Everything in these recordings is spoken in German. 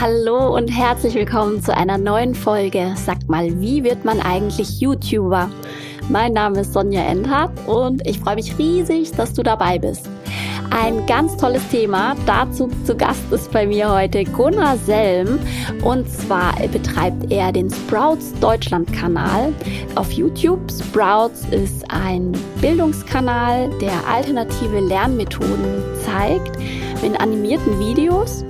Hallo und herzlich willkommen zu einer neuen Folge. Sag mal, wie wird man eigentlich YouTuber? Mein Name ist Sonja Endhardt und ich freue mich riesig, dass du dabei bist. Ein ganz tolles Thema. Dazu zu Gast ist bei mir heute Gunnar Selm. Und zwar betreibt er den Sprouts Deutschland Kanal auf YouTube. Sprouts ist ein Bildungskanal, der alternative Lernmethoden zeigt mit animierten Videos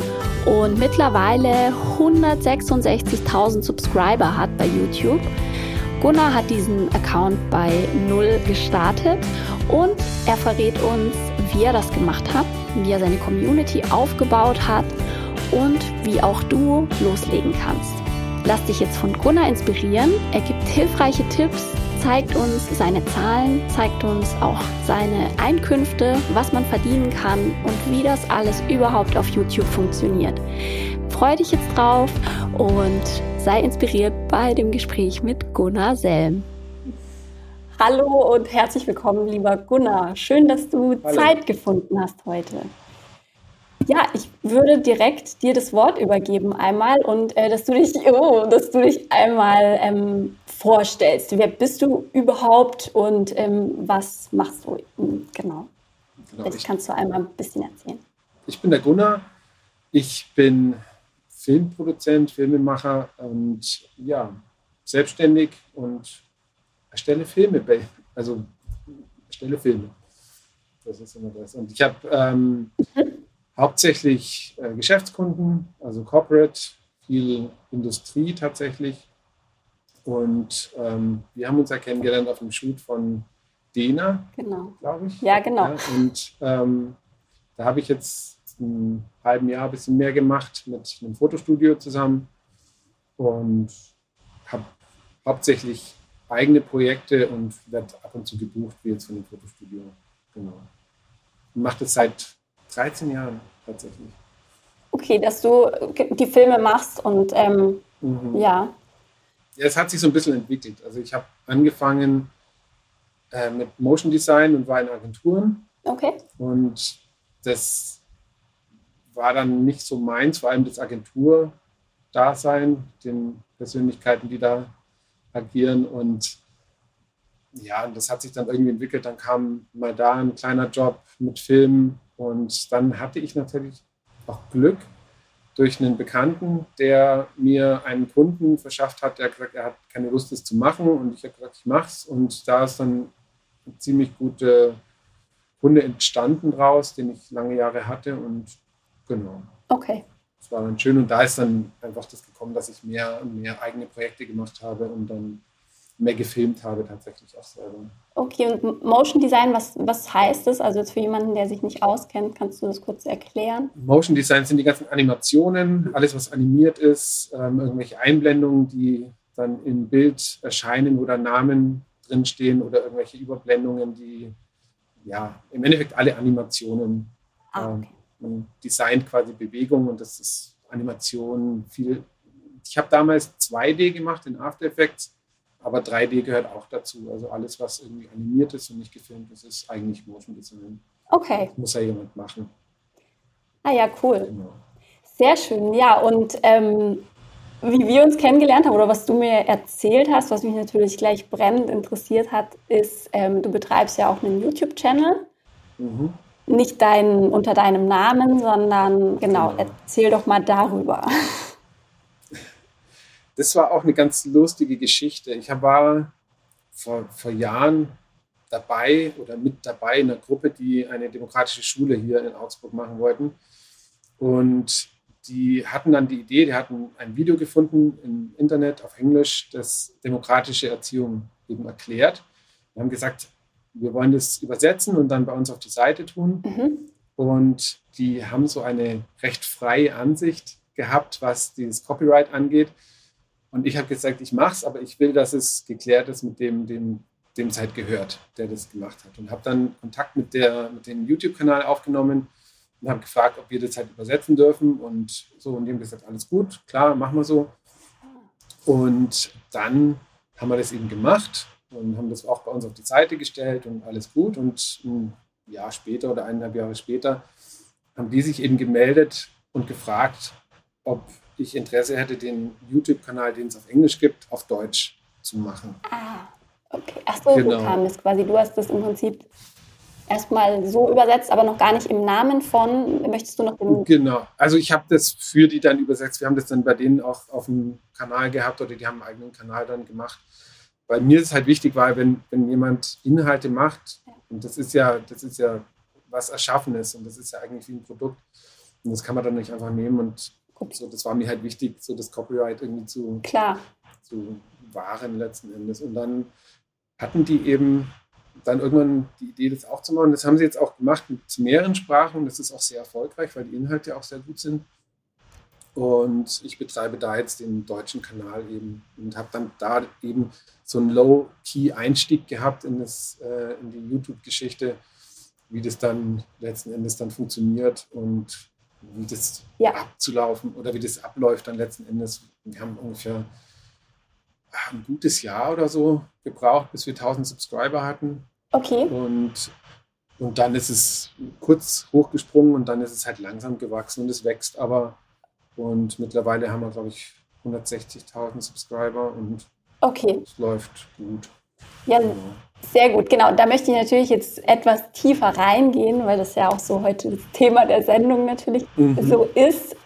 und mittlerweile 166.000 Subscriber hat bei YouTube. Gunnar hat diesen Account bei Null gestartet und er verrät uns, wie er das gemacht hat, wie er seine Community aufgebaut hat und wie auch du loslegen kannst. Lass dich jetzt von Gunnar inspirieren. Er gibt hilfreiche Tipps, zeigt uns seine Zahlen, zeigt uns auch seine Einkünfte, was man verdienen kann und wie das alles überhaupt auf YouTube funktioniert. Freue dich jetzt drauf und sei inspiriert bei dem Gespräch mit Gunnar Selm. Hallo und herzlich willkommen, lieber Gunnar. Schön, dass du Hallo. Zeit gefunden hast heute. Ja, ich würde direkt dir das Wort übergeben einmal und äh, dass du dich, oh, dass du dich einmal ähm, vorstellst. Wer bist du überhaupt und ähm, was machst du? Hm, genau. genau Vielleicht kannst du einmal ein bisschen erzählen. Ich bin der Gunnar. Ich bin Filmproduzent, Filmemacher und ja, selbstständig und erstelle Filme. Also erstelle Filme. Das ist immer das. Und ich habe ähm, hauptsächlich äh, Geschäftskunden, also Corporate, viel Industrie tatsächlich und ähm, wir haben uns ja kennengelernt auf dem Shoot von Dena, genau. glaube ich. Ja, genau. Ja, und ähm, da habe ich jetzt ein halben Jahr ein bisschen mehr gemacht mit einem Fotostudio zusammen und habe hauptsächlich eigene Projekte und werde ab und zu gebucht, wie jetzt von dem Fotostudio. Genau. Und mache das seit 13 Jahren tatsächlich. Okay, dass du die Filme machst und ähm, mhm. ja, ja, es hat sich so ein bisschen entwickelt. Also ich habe angefangen äh, mit Motion Design und war in Agenturen. Okay. Und das war dann nicht so meins, vor allem das Agentur-Dasein, den Persönlichkeiten, die da agieren. Und ja, das hat sich dann irgendwie entwickelt. Dann kam mal da ein kleiner Job mit Filmen und dann hatte ich natürlich auch Glück, durch einen Bekannten, der mir einen Kunden verschafft hat, der gesagt, er hat keine Lust, das zu machen. Und ich habe gesagt, ich mach's. Und da ist dann eine ziemlich gute Kunde entstanden draus, den ich lange Jahre hatte. Und genau. Okay. Das war dann schön. Und da ist dann einfach das gekommen, dass ich mehr und mehr eigene Projekte gemacht habe und dann mehr gefilmt habe tatsächlich auch selber. Okay, und Motion Design, was, was heißt das? Also jetzt für jemanden, der sich nicht auskennt, kannst du das kurz erklären? Motion Design sind die ganzen Animationen, alles was animiert ist, ähm, irgendwelche Einblendungen, die dann im Bild erscheinen, wo da Namen drinstehen oder irgendwelche Überblendungen, die ja im Endeffekt alle Animationen. Ah, okay. man designt quasi Bewegung und das ist Animation viel. Ich habe damals 2D gemacht in After Effects aber 3D gehört auch dazu. Also alles, was irgendwie animiert ist und nicht gefilmt ist, ist eigentlich Motion Design. Okay. Das muss ja jemand machen. Ah ja, cool. Genau. Sehr schön. Ja, und ähm, wie wir uns kennengelernt haben oder was du mir erzählt hast, was mich natürlich gleich brennend interessiert hat, ist, ähm, du betreibst ja auch einen YouTube-Channel. Mhm. Nicht dein, unter deinem Namen, sondern genau, genau, erzähl doch mal darüber das war auch eine ganz lustige Geschichte. Ich war vor, vor Jahren dabei oder mit dabei in einer Gruppe, die eine demokratische Schule hier in Augsburg machen wollten. Und die hatten dann die Idee, die hatten ein Video gefunden im Internet auf Englisch, das demokratische Erziehung eben erklärt. Wir haben gesagt, wir wollen das übersetzen und dann bei uns auf die Seite tun. Mhm. Und die haben so eine recht freie Ansicht gehabt, was dieses Copyright angeht. Und ich habe gesagt, ich mache es, aber ich will, dass es geklärt ist mit dem, dem, dem es halt gehört, der das gemacht hat. Und habe dann Kontakt mit, der, mit dem YouTube-Kanal aufgenommen und habe gefragt, ob wir das halt übersetzen dürfen. Und so, und haben gesagt, alles gut, klar, machen wir so. Und dann haben wir das eben gemacht und haben das auch bei uns auf die Seite gestellt und alles gut. Und ein Jahr später oder eineinhalb Jahre später haben die sich eben gemeldet und gefragt, ob ich Interesse hätte, den YouTube-Kanal, den es auf Englisch gibt, auf Deutsch zu machen. Ah, okay. Ach so, genau. so kam es quasi. Du hast das im Prinzip erstmal so übersetzt, aber noch gar nicht im Namen von. Möchtest du noch den. Genau. Also ich habe das für die dann übersetzt. Wir haben das dann bei denen auch auf dem Kanal gehabt oder die haben einen eigenen Kanal dann gemacht. Weil mir ist halt wichtig, weil wenn, wenn jemand Inhalte macht, und das ist ja, das ist ja was Erschaffenes und das ist ja eigentlich wie ein Produkt. Und das kann man dann nicht einfach nehmen und so, das war mir halt wichtig, so das Copyright irgendwie zu, Klar. zu wahren letzten Endes. Und dann hatten die eben dann irgendwann die Idee, das auch zu machen. Das haben sie jetzt auch gemacht mit mehreren Sprachen. Das ist auch sehr erfolgreich, weil die Inhalte auch sehr gut sind. Und ich betreibe da jetzt den deutschen Kanal eben und habe dann da eben so einen Low-Key-Einstieg gehabt in, das, äh, in die YouTube-Geschichte, wie das dann letzten Endes dann funktioniert und wie das ja. abzulaufen oder wie das abläuft dann letzten Endes. Wir haben ungefähr ah, ein gutes Jahr oder so gebraucht, bis wir 1000 Subscriber hatten. Okay. Und, und dann ist es kurz hochgesprungen und dann ist es halt langsam gewachsen und es wächst aber. Und mittlerweile haben wir, glaube ich, 160.000 Subscriber und okay. es läuft gut. Ja, genau. Sehr gut. Genau, da möchte ich natürlich jetzt etwas tiefer reingehen, weil das ja auch so heute das Thema der Sendung natürlich mhm. so ist.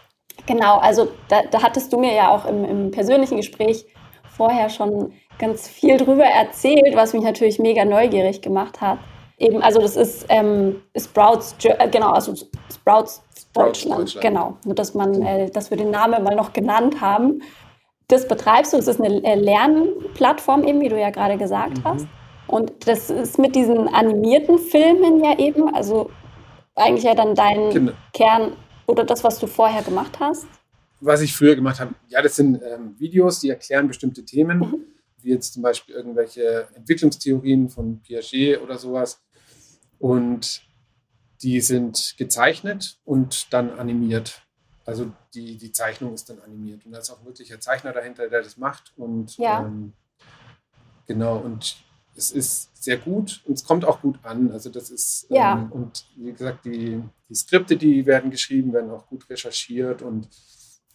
Genau, also da, da, hattest du mir ja auch im, im persönlichen Gespräch vorher schon ganz viel drüber erzählt, was mich natürlich mega neugierig gemacht hat. Eben, also das ist ähm, Sprouts, äh, genau, also Sprouts Deutschland, Deutschland. genau. Nur dass man, äh, dass wir den Namen mal noch genannt haben. Das betreibst du, das ist eine äh, Lernplattform eben, wie du ja gerade gesagt mhm. hast. Und das ist mit diesen animierten Filmen ja eben, also eigentlich ja dann dein genau. Kern oder das, was du vorher gemacht hast. Was ich früher gemacht habe, ja, das sind ähm, Videos, die erklären bestimmte Themen. Mhm wie jetzt zum Beispiel irgendwelche Entwicklungstheorien von Piaget oder sowas. Und die sind gezeichnet und dann animiert. Also die, die Zeichnung ist dann animiert. Und da ist auch wirklich ein Zeichner dahinter, der das macht. Und ja. ähm, genau, und es ist sehr gut und es kommt auch gut an. Also das ist, ja. ähm, und wie gesagt, die, die Skripte, die werden geschrieben, werden auch gut recherchiert und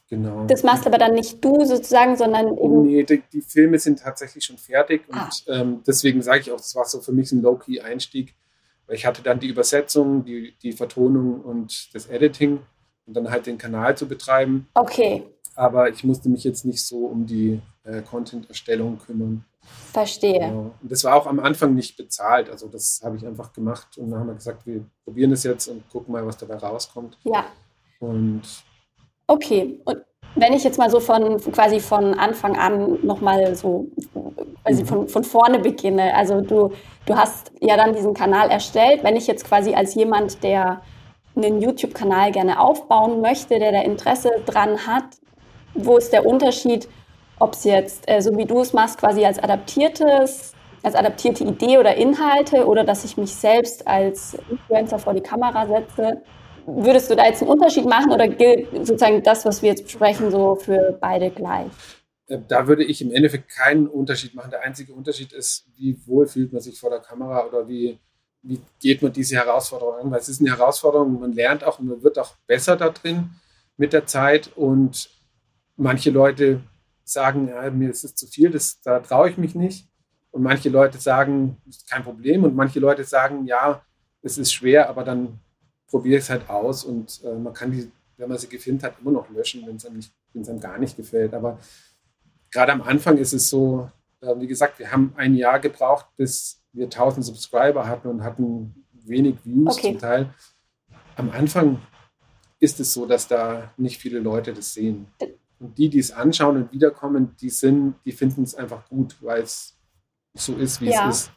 Genau. Das machst aber dann nicht du sozusagen, sondern eben. Nee, die, die Filme sind tatsächlich schon fertig ah. und ähm, deswegen sage ich auch, das war so für mich ein Low-Key-Einstieg, weil ich hatte dann die Übersetzung, die, die Vertonung und das Editing und dann halt den Kanal zu betreiben. Okay. Aber ich musste mich jetzt nicht so um die äh, Content-Erstellung kümmern. Verstehe. Genau. Und das war auch am Anfang nicht bezahlt. Also das habe ich einfach gemacht und dann haben wir gesagt, wir probieren das jetzt und gucken mal, was dabei rauskommt. Ja. Und Okay, und wenn ich jetzt mal so von quasi von Anfang an nochmal so quasi von, von vorne beginne, also du, du hast ja dann diesen Kanal erstellt. Wenn ich jetzt quasi als jemand, der einen YouTube-Kanal gerne aufbauen möchte, der da Interesse dran hat, wo ist der Unterschied, ob es jetzt, äh, so wie du es machst, quasi als adaptiertes, als adaptierte Idee oder Inhalte oder dass ich mich selbst als Influencer vor die Kamera setze Würdest du da jetzt einen Unterschied machen oder gilt sozusagen das, was wir jetzt besprechen, so für beide gleich? Äh, da würde ich im Endeffekt keinen Unterschied machen. Der einzige Unterschied ist, wie wohl fühlt man sich vor der Kamera oder wie, wie geht man diese Herausforderung an. Weil es ist eine Herausforderung, man lernt auch und man wird auch besser da drin mit der Zeit. Und manche Leute sagen, ja, mir ist es zu viel, das, da traue ich mich nicht. Und manche Leute sagen, ist kein Problem. Und manche Leute sagen, ja, es ist schwer, aber dann probiere es halt aus und äh, man kann die, wenn man sie gefilmt hat, immer noch löschen, wenn es einem, einem gar nicht gefällt. Aber gerade am Anfang ist es so, äh, wie gesagt, wir haben ein Jahr gebraucht, bis wir 1000 Subscriber hatten und hatten wenig Views okay. zum Teil. Am Anfang ist es so, dass da nicht viele Leute das sehen. Und die, die es anschauen und wiederkommen, die sind, die finden es einfach gut, weil es so ist, wie ja. es ist.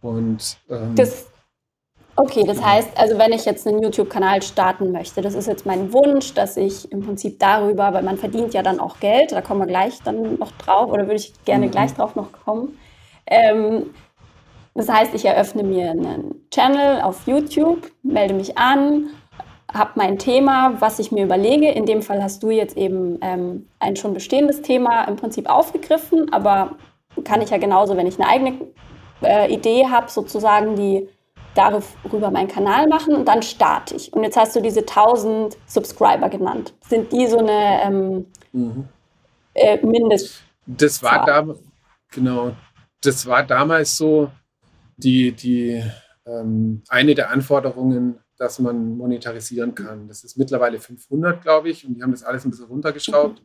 Und ähm, das Okay, das heißt, also wenn ich jetzt einen YouTube-Kanal starten möchte, das ist jetzt mein Wunsch, dass ich im Prinzip darüber, weil man verdient ja dann auch Geld, da kommen wir gleich dann noch drauf oder würde ich gerne mhm. gleich drauf noch kommen. Ähm, das heißt, ich eröffne mir einen Channel auf YouTube, melde mich an, habe mein Thema, was ich mir überlege. In dem Fall hast du jetzt eben ähm, ein schon bestehendes Thema im Prinzip aufgegriffen, aber kann ich ja genauso, wenn ich eine eigene äh, Idee habe, sozusagen, die darüber meinen Kanal machen und dann starte ich. Und jetzt hast du diese 1000 Subscriber genannt. Sind die so eine, ähm, Mhm. Äh, mindest. Das war damals, genau, das war damals so die, die ähm, eine der Anforderungen, dass man monetarisieren kann. Das ist mittlerweile 500, glaube ich, und die haben das alles ein bisschen runtergeschraubt.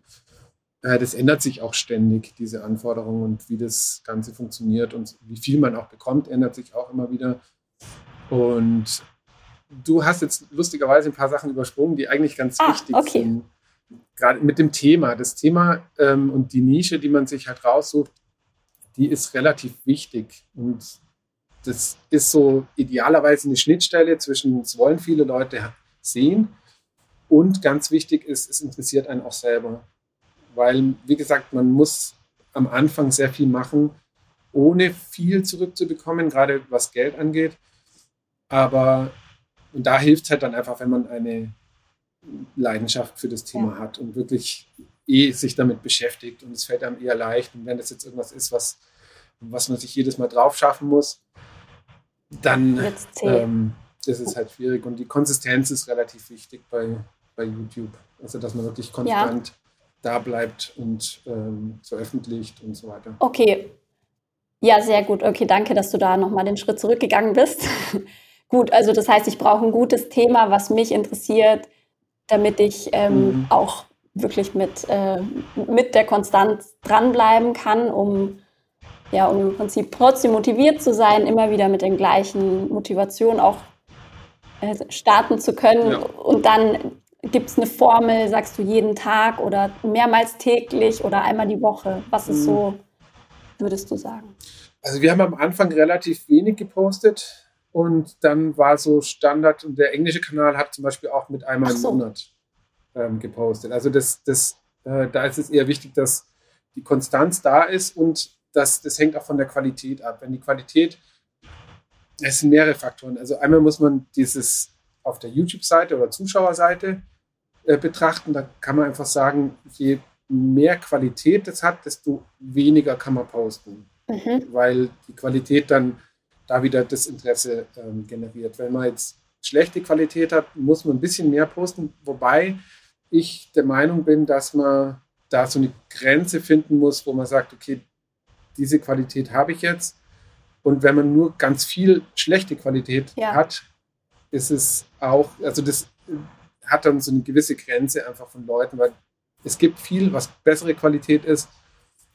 Das ändert sich auch ständig, diese Anforderungen und wie das Ganze funktioniert und wie viel man auch bekommt, ändert sich auch immer wieder. Und du hast jetzt lustigerweise ein paar Sachen übersprungen, die eigentlich ganz ah, wichtig okay. sind. Gerade mit dem Thema. Das Thema ähm, und die Nische, die man sich halt raussucht, die ist relativ wichtig. Und das ist so idealerweise eine Schnittstelle zwischen, das wollen viele Leute sehen. Und ganz wichtig ist, es interessiert einen auch selber. Weil, wie gesagt, man muss am Anfang sehr viel machen, ohne viel zurückzubekommen, gerade was Geld angeht. Aber und da hilft es halt dann einfach, wenn man eine Leidenschaft für das Thema ja. hat und wirklich eh sich damit beschäftigt und es fällt einem eher leicht. Und wenn das jetzt irgendwas ist, was, was man sich jedes Mal drauf schaffen muss, dann ähm, ist halt schwierig. Und die Konsistenz ist relativ wichtig bei, bei YouTube. Also dass man wirklich konstant ja. da bleibt und ähm, veröffentlicht und so weiter. Okay. Ja, sehr gut. Okay, danke, dass du da nochmal den Schritt zurückgegangen bist. gut, also das heißt, ich brauche ein gutes Thema, was mich interessiert, damit ich ähm, mhm. auch wirklich mit, äh, mit der Konstanz dranbleiben kann, um ja, um im Prinzip trotzdem motiviert zu sein, immer wieder mit den gleichen Motivationen auch äh, starten zu können. Ja. Und dann gibt es eine Formel, sagst du jeden Tag oder mehrmals täglich oder einmal die Woche? Was ist so, mhm. würdest du sagen? Also wir haben am Anfang relativ wenig gepostet und dann war so Standard und der englische Kanal hat zum Beispiel auch mit einmal so. im Monat ähm, gepostet. Also das, das, äh, da ist es eher wichtig, dass die Konstanz da ist und das, das hängt auch von der Qualität ab. Wenn die Qualität, es sind mehrere Faktoren. Also einmal muss man dieses auf der YouTube-Seite oder Zuschauerseite äh, betrachten. Da kann man einfach sagen, je mehr Qualität das hat, desto weniger kann man posten. Mhm. Weil die Qualität dann da wieder das Interesse ähm, generiert. Wenn man jetzt schlechte Qualität hat, muss man ein bisschen mehr posten. Wobei ich der Meinung bin, dass man da so eine Grenze finden muss, wo man sagt, okay, diese Qualität habe ich jetzt. Und wenn man nur ganz viel schlechte Qualität ja. hat, ist es auch, also das hat dann so eine gewisse Grenze einfach von Leuten, weil es gibt viel, was bessere Qualität ist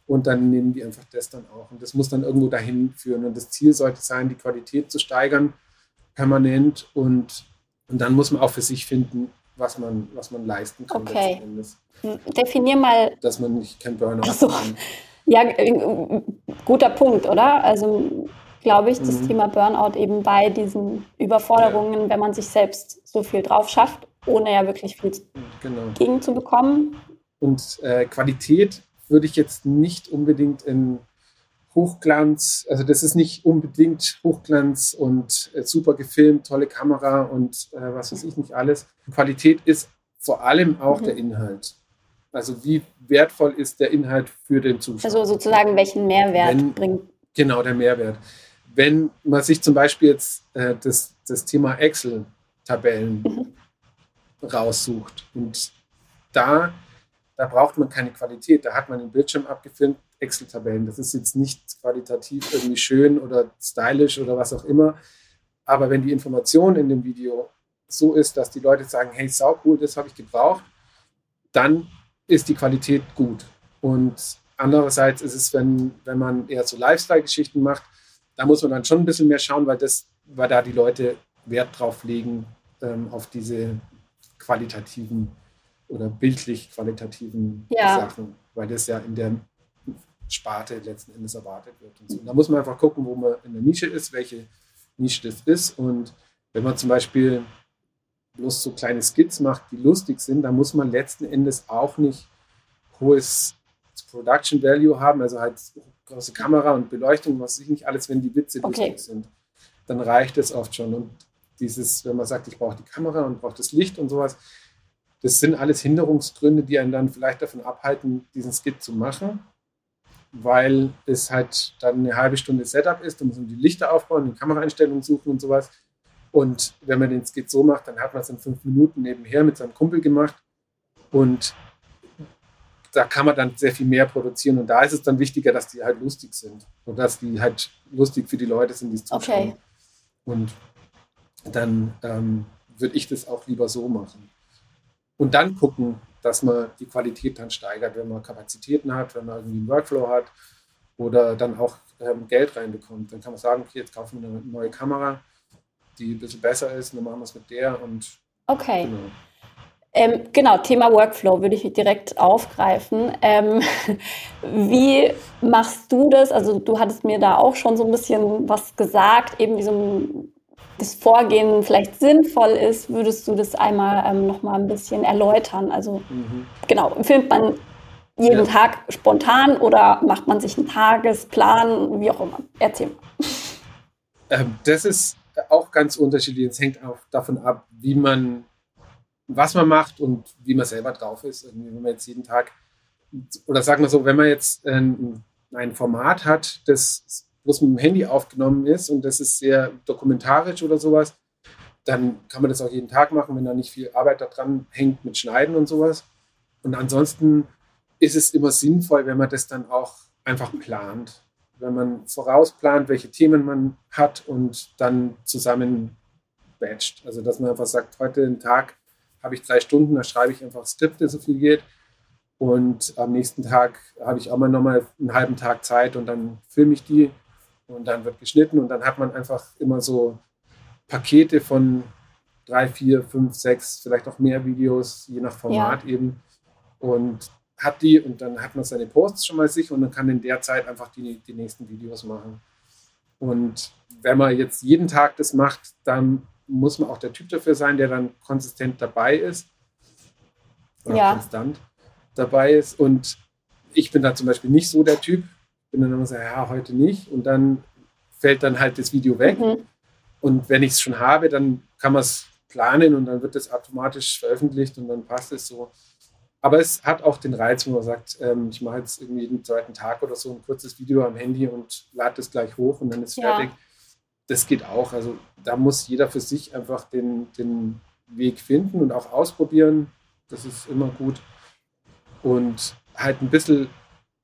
und dann nehmen die einfach das dann auch. Und das muss dann irgendwo dahin führen. Und das Ziel sollte sein, die Qualität zu steigern, permanent. Und, und dann muss man auch für sich finden, was man, was man leisten kann. Okay. Hm, definier mal. Dass man nicht kein Burnout so. hat. Ja, äh, guter Punkt, oder? Also glaube ich, das mhm. Thema Burnout eben bei diesen Überforderungen, ja. wenn man sich selbst so viel drauf schafft, ohne ja wirklich viel genau. gegenzubekommen. Und äh, Qualität würde ich jetzt nicht unbedingt in Hochglanz, also das ist nicht unbedingt Hochglanz und äh, super gefilmt, tolle Kamera und äh, was weiß ich nicht alles. Qualität ist vor allem auch mhm. der Inhalt. Also wie wertvoll ist der Inhalt für den Zuschauer? Also sozusagen welchen Mehrwert Wenn, bringt. Genau, der Mehrwert. Wenn man sich zum Beispiel jetzt äh, das, das Thema Excel-Tabellen mhm. raussucht und da, da braucht man keine Qualität, da hat man den Bildschirm abgefilmt, Excel-Tabellen. Das ist jetzt nicht qualitativ irgendwie schön oder stylisch oder was auch immer. Aber wenn die Information in dem Video so ist, dass die Leute sagen, hey, sau cool, das habe ich gebraucht, dann ist die Qualität gut. Und andererseits ist es, wenn, wenn man eher so Lifestyle-Geschichten macht, da muss man dann schon ein bisschen mehr schauen, weil, das, weil da die Leute Wert drauf legen, ähm, auf diese qualitativen oder bildlich qualitativen ja. Sachen, weil das ja in der Sparte letzten Endes erwartet wird. Und so. Und da muss man einfach gucken, wo man in der Nische ist, welche Nische das ist. Und wenn man zum Beispiel bloß so kleine Skits macht, die lustig sind, dann muss man letzten Endes auch nicht hohes Production Value haben, also halt große Kamera und Beleuchtung, was ich nicht alles, wenn die Witze okay. lustig sind. Dann reicht es oft schon. Und dieses, wenn man sagt, ich brauche die Kamera und brauche das Licht und sowas, das sind alles Hinderungsgründe, die einen dann vielleicht davon abhalten, diesen Skit zu machen, weil es halt dann eine halbe Stunde Setup ist, dann muss man die Lichter aufbauen, die Kameraeinstellungen suchen und sowas. Und wenn man den Skit so macht, dann hat man es in fünf Minuten nebenher mit seinem Kumpel gemacht. Und da kann man dann sehr viel mehr produzieren. Und da ist es dann wichtiger, dass die halt lustig sind. Und dass die halt lustig für die Leute sind, die es zuschauen. Okay. Und dann ähm, würde ich das auch lieber so machen. Und dann gucken, dass man die Qualität dann steigert, wenn man Kapazitäten hat, wenn man irgendwie einen Workflow hat oder dann auch ähm, Geld reinbekommt. Dann kann man sagen, okay, jetzt kaufen wir eine neue Kamera, die ein bisschen besser ist, und dann machen wir es mit der und okay. Genau. Ähm, genau, Thema Workflow würde ich direkt aufgreifen. Ähm, wie machst du das? Also du hattest mir da auch schon so ein bisschen was gesagt, eben wie so ein, das Vorgehen vielleicht sinnvoll ist. Würdest du das einmal ähm, noch mal ein bisschen erläutern? Also mhm. genau, filmt man jeden ja. Tag spontan oder macht man sich einen Tagesplan, wie auch immer? Erzähl mal. Ähm, das ist auch ganz unterschiedlich. Es hängt auch davon ab, wie man was man macht und wie man selber drauf ist. Irgendwie, wenn man jetzt jeden Tag, oder sagen wir so, wenn man jetzt ein, ein Format hat, das bloß mit dem Handy aufgenommen ist und das ist sehr dokumentarisch oder sowas, dann kann man das auch jeden Tag machen, wenn da nicht viel Arbeit da dran hängt mit Schneiden und sowas. Und ansonsten ist es immer sinnvoll, wenn man das dann auch einfach plant. Wenn man vorausplant, welche Themen man hat und dann zusammen batcht. Also dass man einfach sagt, heute den Tag habe ich drei Stunden, da schreibe ich einfach Skripte, so viel geht. Und am nächsten Tag habe ich auch mal nochmal einen halben Tag Zeit und dann filme ich die und dann wird geschnitten und dann hat man einfach immer so Pakete von drei, vier, fünf, sechs, vielleicht auch mehr Videos, je nach Format ja. eben. Und hat die und dann hat man seine Posts schon mal sich und dann kann in der Zeit einfach die, die nächsten Videos machen. Und wenn man jetzt jeden Tag das macht, dann muss man auch der Typ dafür sein, der dann konsistent dabei ist. Ja. konstant dabei ist. Und ich bin da zum Beispiel nicht so der Typ. Bin dann immer so, ja, heute nicht. Und dann fällt dann halt das Video weg. Mhm. Und wenn ich es schon habe, dann kann man es planen und dann wird es automatisch veröffentlicht und dann passt es so. Aber es hat auch den Reiz, wo man sagt, ähm, ich mache jetzt irgendwie jeden zweiten Tag oder so ein kurzes Video am Handy und lade es gleich hoch und dann ist ja. fertig das geht auch. Also da muss jeder für sich einfach den, den Weg finden und auch ausprobieren. Das ist immer gut. Und halt ein bisschen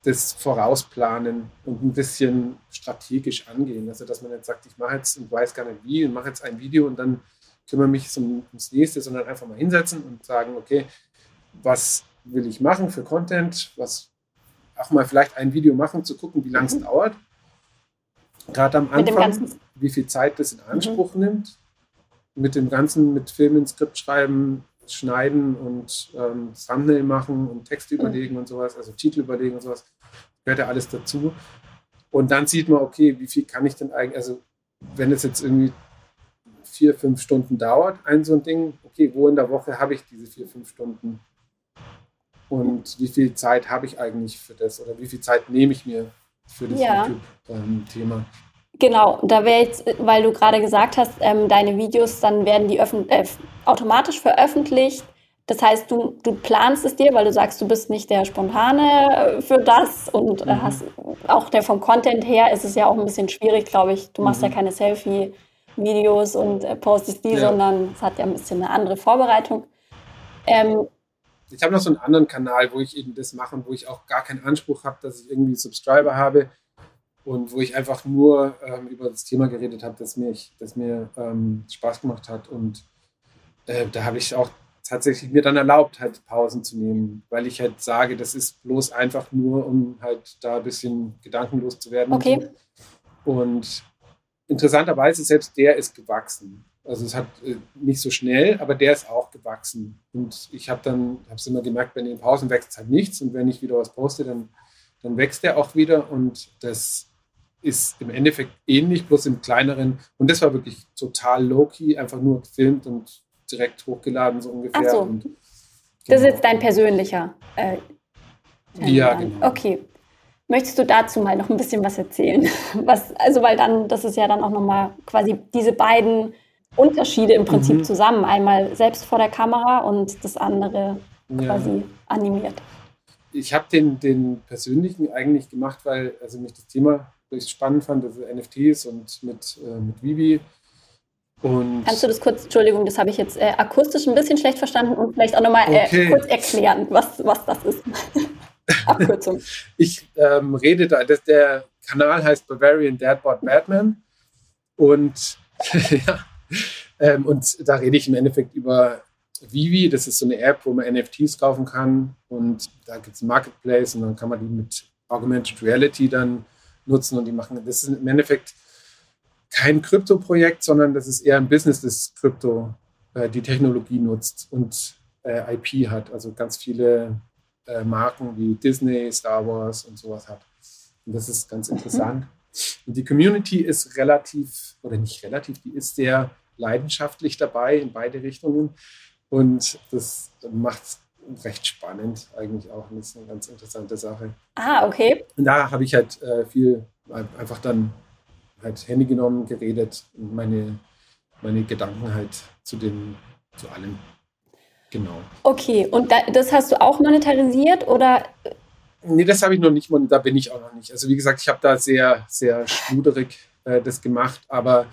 das vorausplanen und ein bisschen strategisch angehen. Also dass man nicht sagt, ich mache jetzt und weiß gar nicht wie und mache jetzt ein Video und dann kümmere mich ums nächste, sondern einfach mal hinsetzen und sagen, okay, was will ich machen für Content, was auch mal vielleicht ein Video machen, zu gucken, wie lange es mhm. dauert gerade am Anfang, wie viel Zeit das in Anspruch mhm. nimmt. Mit dem Ganzen, mit Filmen, Skript schreiben, schneiden und ähm, Thumbnail machen und Texte mhm. überlegen und sowas, also Titel überlegen und sowas, gehört ja alles dazu. Und dann sieht man, okay, wie viel kann ich denn eigentlich, also wenn es jetzt irgendwie vier, fünf Stunden dauert, ein so ein Ding, okay, wo in der Woche habe ich diese vier, fünf Stunden? Und wie viel Zeit habe ich eigentlich für das oder wie viel Zeit nehme ich mir für das ja. YouTube-Thema. Ähm, genau, da wäre jetzt, weil du gerade gesagt hast, ähm, deine Videos, dann werden die äh, automatisch veröffentlicht. Das heißt, du, du planst es dir, weil du sagst, du bist nicht der Spontane äh, für das und äh, mhm. hast auch der vom Content her ist es ja auch ein bisschen schwierig, glaube ich. Du machst mhm. ja keine Selfie-Videos und äh, postest die, ja. sondern es hat ja ein bisschen eine andere Vorbereitung. Ähm, ich habe noch so einen anderen Kanal, wo ich eben das mache und wo ich auch gar keinen Anspruch habe, dass ich irgendwie Subscriber habe und wo ich einfach nur ähm, über das Thema geredet habe, das mir, das mir ähm, Spaß gemacht hat. Und äh, da habe ich auch tatsächlich mir dann erlaubt, halt Pausen zu nehmen, weil ich halt sage, das ist bloß einfach nur, um halt da ein bisschen gedankenlos zu werden. Okay. Und, und interessanterweise, selbst der ist gewachsen. Also es hat äh, nicht so schnell, aber der ist auch gewachsen. Und ich habe dann, habe es immer gemerkt, bei den Pausen wächst halt nichts und wenn ich wieder was poste, dann, dann wächst der auch wieder und das ist im Endeffekt ähnlich, bloß im kleineren. Und das war wirklich total low-key, einfach nur gefilmt und direkt hochgeladen, so ungefähr. Ach so. Und, genau. Das ist jetzt dein persönlicher. Äh, ja, genau. Okay. Möchtest du dazu mal noch ein bisschen was erzählen? Was, also, weil dann, das ist ja dann auch nochmal quasi diese beiden Unterschiede im Prinzip mhm. zusammen. Einmal selbst vor der Kamera und das andere ja. quasi animiert. Ich habe den, den persönlichen eigentlich gemacht, weil also mich das Thema recht spannend fand, also NFTs und mit, äh, mit Vivi. Und Kannst du das kurz, Entschuldigung, das habe ich jetzt äh, akustisch ein bisschen schlecht verstanden und vielleicht auch nochmal äh, okay. kurz erklären, was, was das ist? Abkürzung. ich ähm, rede da, das, der Kanal heißt Bavarian Dadbot Batman und ja, ähm, und da rede ich im Endeffekt über Vivi, das ist so eine App, wo man NFTs kaufen kann und da gibt es ein Marketplace und dann kann man die mit Augmented Reality dann nutzen und die machen, das ist im Endeffekt kein Krypto-Projekt, sondern das ist eher ein Business, das Krypto äh, die Technologie nutzt und äh, IP hat, also ganz viele äh, Marken wie Disney, Star Wars und sowas hat. Und das ist ganz mhm. interessant. Und die Community ist relativ, oder nicht relativ, die ist sehr leidenschaftlich dabei in beide Richtungen. Und das macht es recht spannend eigentlich auch. Und das ist eine ganz interessante Sache. Ah, okay. Und da habe ich halt äh, viel einfach dann halt Handy genommen, geredet und meine, meine Gedanken halt zu dem, zu allem. Genau. Okay, und da, das hast du auch monetarisiert oder? Nee, das habe ich noch nicht, da bin ich auch noch nicht. Also wie gesagt, ich habe da sehr, sehr schluderig äh, das gemacht, aber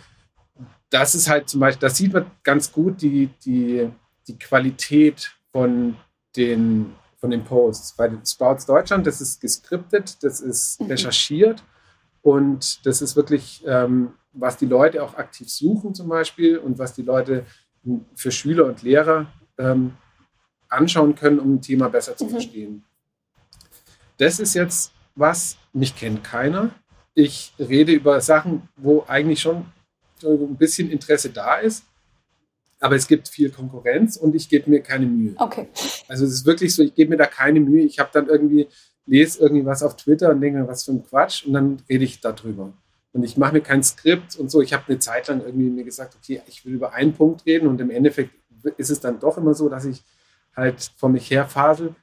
das ist halt zum Beispiel, da sieht man ganz gut die, die, die Qualität von den, von den Posts. Bei Sprouts Deutschland, das ist geskriptet, das ist mhm. recherchiert und das ist wirklich, ähm, was die Leute auch aktiv suchen zum Beispiel und was die Leute für Schüler und Lehrer ähm, anschauen können, um ein Thema besser zu mhm. verstehen. Das ist jetzt was, mich kennt keiner. Ich rede über Sachen, wo eigentlich schon ein bisschen Interesse da ist, aber es gibt viel Konkurrenz und ich gebe mir keine Mühe. Okay. Also es ist wirklich so, ich gebe mir da keine Mühe. Ich habe dann irgendwie, lese irgendwie was auf Twitter und denke mir, was für ein Quatsch und dann rede ich darüber. Und ich mache mir kein Skript und so. Ich habe eine Zeit lang irgendwie mir gesagt, okay, ich will über einen Punkt reden und im Endeffekt ist es dann doch immer so, dass ich halt vor mich her fasel.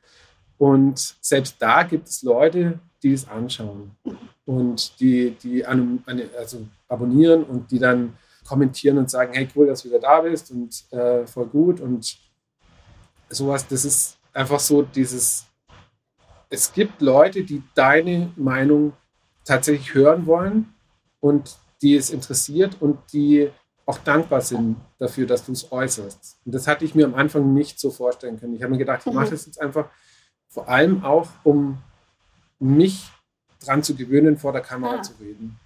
Und selbst da gibt es Leute, die es anschauen und die, die also abonnieren und die dann kommentieren und sagen, hey, cool, dass du wieder da bist und äh, voll gut und sowas. Das ist einfach so dieses, es gibt Leute, die deine Meinung tatsächlich hören wollen und die es interessiert und die auch dankbar sind dafür, dass du es äußerst. Und das hatte ich mir am Anfang nicht so vorstellen können. Ich habe mir gedacht, ich mache mhm. das jetzt einfach vor allem auch, um mich dran zu gewöhnen, vor der Kamera ja. zu reden.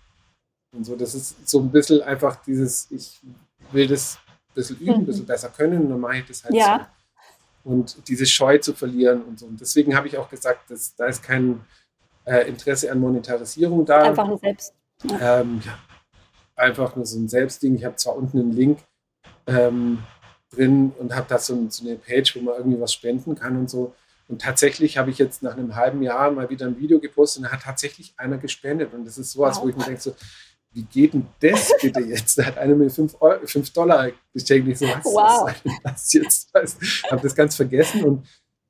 Und so, das ist so ein bisschen einfach dieses, ich will das ein bisschen üben, ein bisschen mhm. besser können und dann mache ich das halt ja. so. Und diese Scheu zu verlieren und so. Und deswegen habe ich auch gesagt, dass, da ist kein äh, Interesse an Monetarisierung da. Einfach nur selbst. Ja. Ähm, ja einfach nur so ein Selbstding. Ich habe zwar unten einen Link ähm, drin und habe da so, so, eine Page, wo man irgendwie was spenden kann und so. Und tatsächlich habe ich jetzt nach einem halben Jahr mal wieder ein Video gepostet und da hat tatsächlich einer gespendet. Und das ist sowas, wow. wo ich mir denke, so, wie geht denn das bitte jetzt? Da hat einer mir 5 Dollar geschenkt. Ich so, was, wow. was das jetzt? Ich habe das ganz vergessen. Und,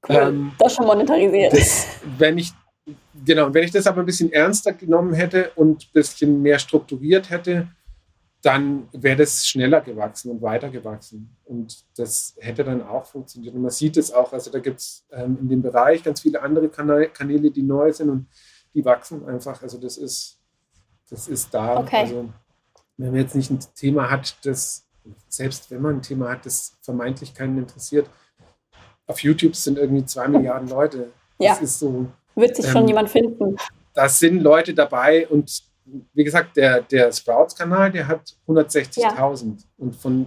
cool. ähm, das schon monetarisiert. Das, wenn ich genau, wenn ich das aber ein bisschen ernster genommen hätte und ein bisschen mehr strukturiert hätte, dann wäre das schneller gewachsen und weiter gewachsen. Und das hätte dann auch funktioniert. Und man sieht es auch, also da gibt es ähm, in dem Bereich ganz viele andere Kanäle, Kanäle, die neu sind und die wachsen einfach. Also das ist, das ist da. Okay. Also wenn man jetzt nicht ein Thema hat, das, selbst wenn man ein Thema hat, das vermeintlich keinen interessiert, auf YouTube sind irgendwie zwei Milliarden Leute. Ja. Das ist so. Wird sich ähm, schon jemand finden. Da sind Leute dabei und wie gesagt, der, der Sprouts-Kanal, der hat 160.000 ja. und von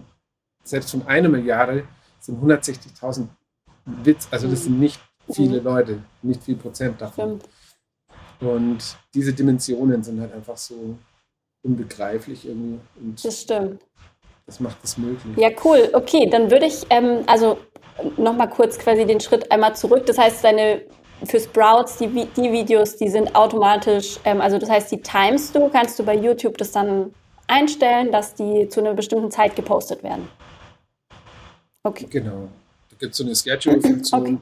selbst von einer Milliarde sind 160.000 Witz. Also das sind nicht viele mhm. Leute, nicht viel Prozent davon. Stimmt. Und diese Dimensionen sind halt einfach so unbegreiflich irgendwie. Und das stimmt. Das macht es möglich. Ja, cool. Okay, dann würde ich ähm, also nochmal kurz quasi den Schritt einmal zurück. Das heißt, deine für Sprouts, die, die Videos, die sind automatisch, ähm, also das heißt, die timest du, kannst du bei YouTube das dann einstellen, dass die zu einer bestimmten Zeit gepostet werden. Okay. Genau. Da gibt es so eine Schedule-Funktion okay.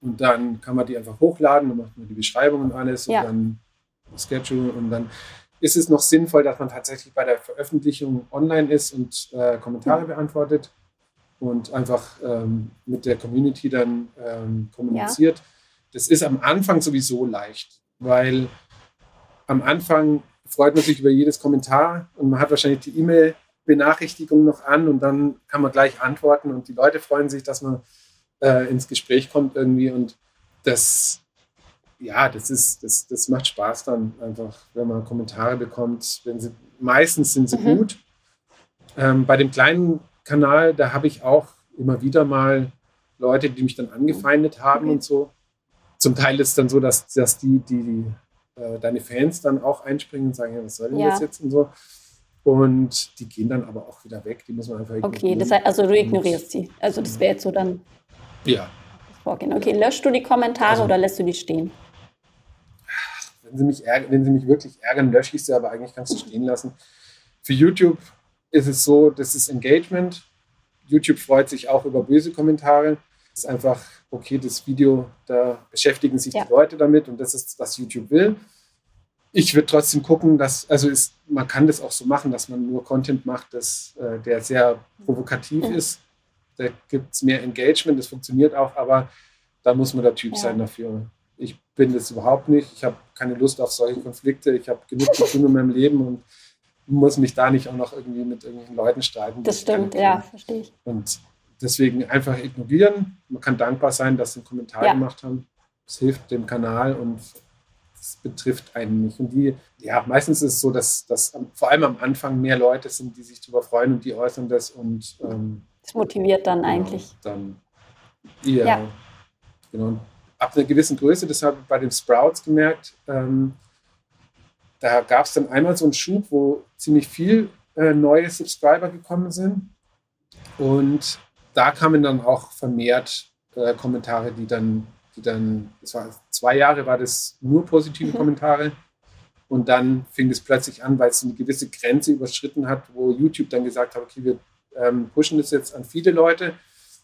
und dann kann man die einfach hochladen, dann macht man die Beschreibung und alles ja. und dann Schedule und dann ist es noch sinnvoll, dass man tatsächlich bei der Veröffentlichung online ist und äh, Kommentare beantwortet und einfach ähm, mit der Community dann ähm, kommuniziert. Ja das ist am Anfang sowieso leicht, weil am Anfang freut man sich über jedes Kommentar und man hat wahrscheinlich die E-Mail-Benachrichtigung noch an und dann kann man gleich antworten und die Leute freuen sich, dass man äh, ins Gespräch kommt irgendwie und das ja, das ist, das, das macht Spaß dann einfach, wenn man Kommentare bekommt. Wenn sie, meistens sind sie mhm. gut. Ähm, bei dem kleinen Kanal, da habe ich auch immer wieder mal Leute, die mich dann angefeindet haben okay. und so. Zum Teil ist es dann so, dass, dass die, die, äh, deine Fans dann auch einspringen und sagen, ja, was soll denn ja. das jetzt und so. Und die gehen dann aber auch wieder weg. Die muss man einfach ignorieren. Okay, das heißt, also du ignorierst sie. Also das wäre jetzt so dann. Ja. Vorgehen. Okay, löschst du die Kommentare also, oder lässt du die stehen? Wenn sie, mich ärgern, wenn sie mich wirklich ärgern, lösche ich sie, aber eigentlich kannst du stehen lassen. Für YouTube ist es so, das ist Engagement. YouTube freut sich auch über böse Kommentare. Ist einfach, okay, das Video, da beschäftigen sich ja. die Leute damit und das ist, was YouTube will ich würde trotzdem gucken, dass, also ist, man kann das auch so machen, dass man nur Content macht, das, äh, der sehr provokativ mhm. ist. Da gibt es mehr Engagement, das funktioniert auch, aber da muss man der Typ ja. sein dafür. Ich bin das überhaupt nicht. Ich habe keine Lust auf solche Konflikte. Ich habe genug zu tun in meinem Leben und muss mich da nicht auch noch irgendwie mit irgendwelchen Leuten streiten. Das stimmt, ja, verstehe ich. Und deswegen einfach ignorieren. Man kann dankbar sein, dass sie einen Kommentar ja. gemacht haben. Es hilft dem Kanal und betrifft einen nicht. Und die, ja, meistens ist es so, dass, dass vor allem am Anfang mehr Leute sind, die sich darüber freuen und die äußern das und ähm, das motiviert dann genau, eigentlich. Dann, ja, ja. Genau. Ab einer gewissen Größe, das habe ich bei den Sprouts gemerkt, ähm, da gab es dann einmal so einen Schub, wo ziemlich viel äh, neue Subscriber gekommen sind. Und da kamen dann auch vermehrt äh, Kommentare, die dann die dann, das war zwei Jahre, war das nur positive mhm. Kommentare. Und dann fing es plötzlich an, weil es eine gewisse Grenze überschritten hat, wo YouTube dann gesagt hat, okay, wir ähm, pushen das jetzt an viele Leute.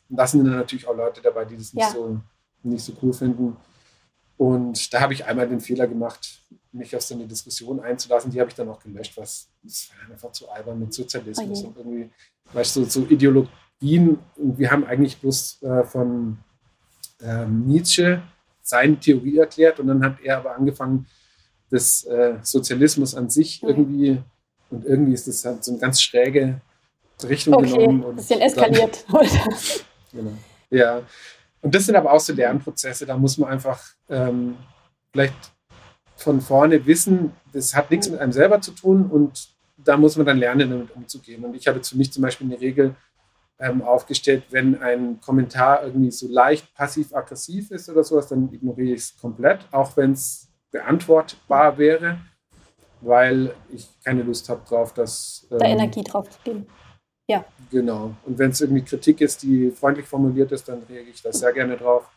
Und da sind dann natürlich auch Leute dabei, die das nicht, ja. so, nicht so cool finden. Und da habe ich einmal den Fehler gemacht, mich auf so eine Diskussion einzulassen. Die habe ich dann auch gelöscht, was das war einfach zu albern mit Sozialismus okay. und irgendwie, weißt du, so, so Ideologien. Und wir haben eigentlich bloß äh, von ähm, Nietzsche seine Theorie erklärt und dann hat er aber angefangen, das äh, Sozialismus an sich mhm. irgendwie und irgendwie ist das halt so eine ganz schräge Richtung okay, genommen. Ein bisschen eskaliert. Dann, genau. Ja, und das sind aber auch so Lernprozesse, da muss man einfach ähm, vielleicht von vorne wissen, das hat nichts mit einem selber zu tun und da muss man dann lernen, damit umzugehen. Und ich habe für mich zum Beispiel eine Regel, ähm, aufgestellt, wenn ein Kommentar irgendwie so leicht passiv-aggressiv ist oder sowas, dann ignoriere ich es komplett, auch wenn es beantwortbar wäre, weil ich keine Lust habe drauf, dass... Ähm, da Energie drauf zu geben. Ja. Genau. Und wenn es irgendwie Kritik ist, die freundlich formuliert ist, dann reagiere ich da sehr gerne drauf.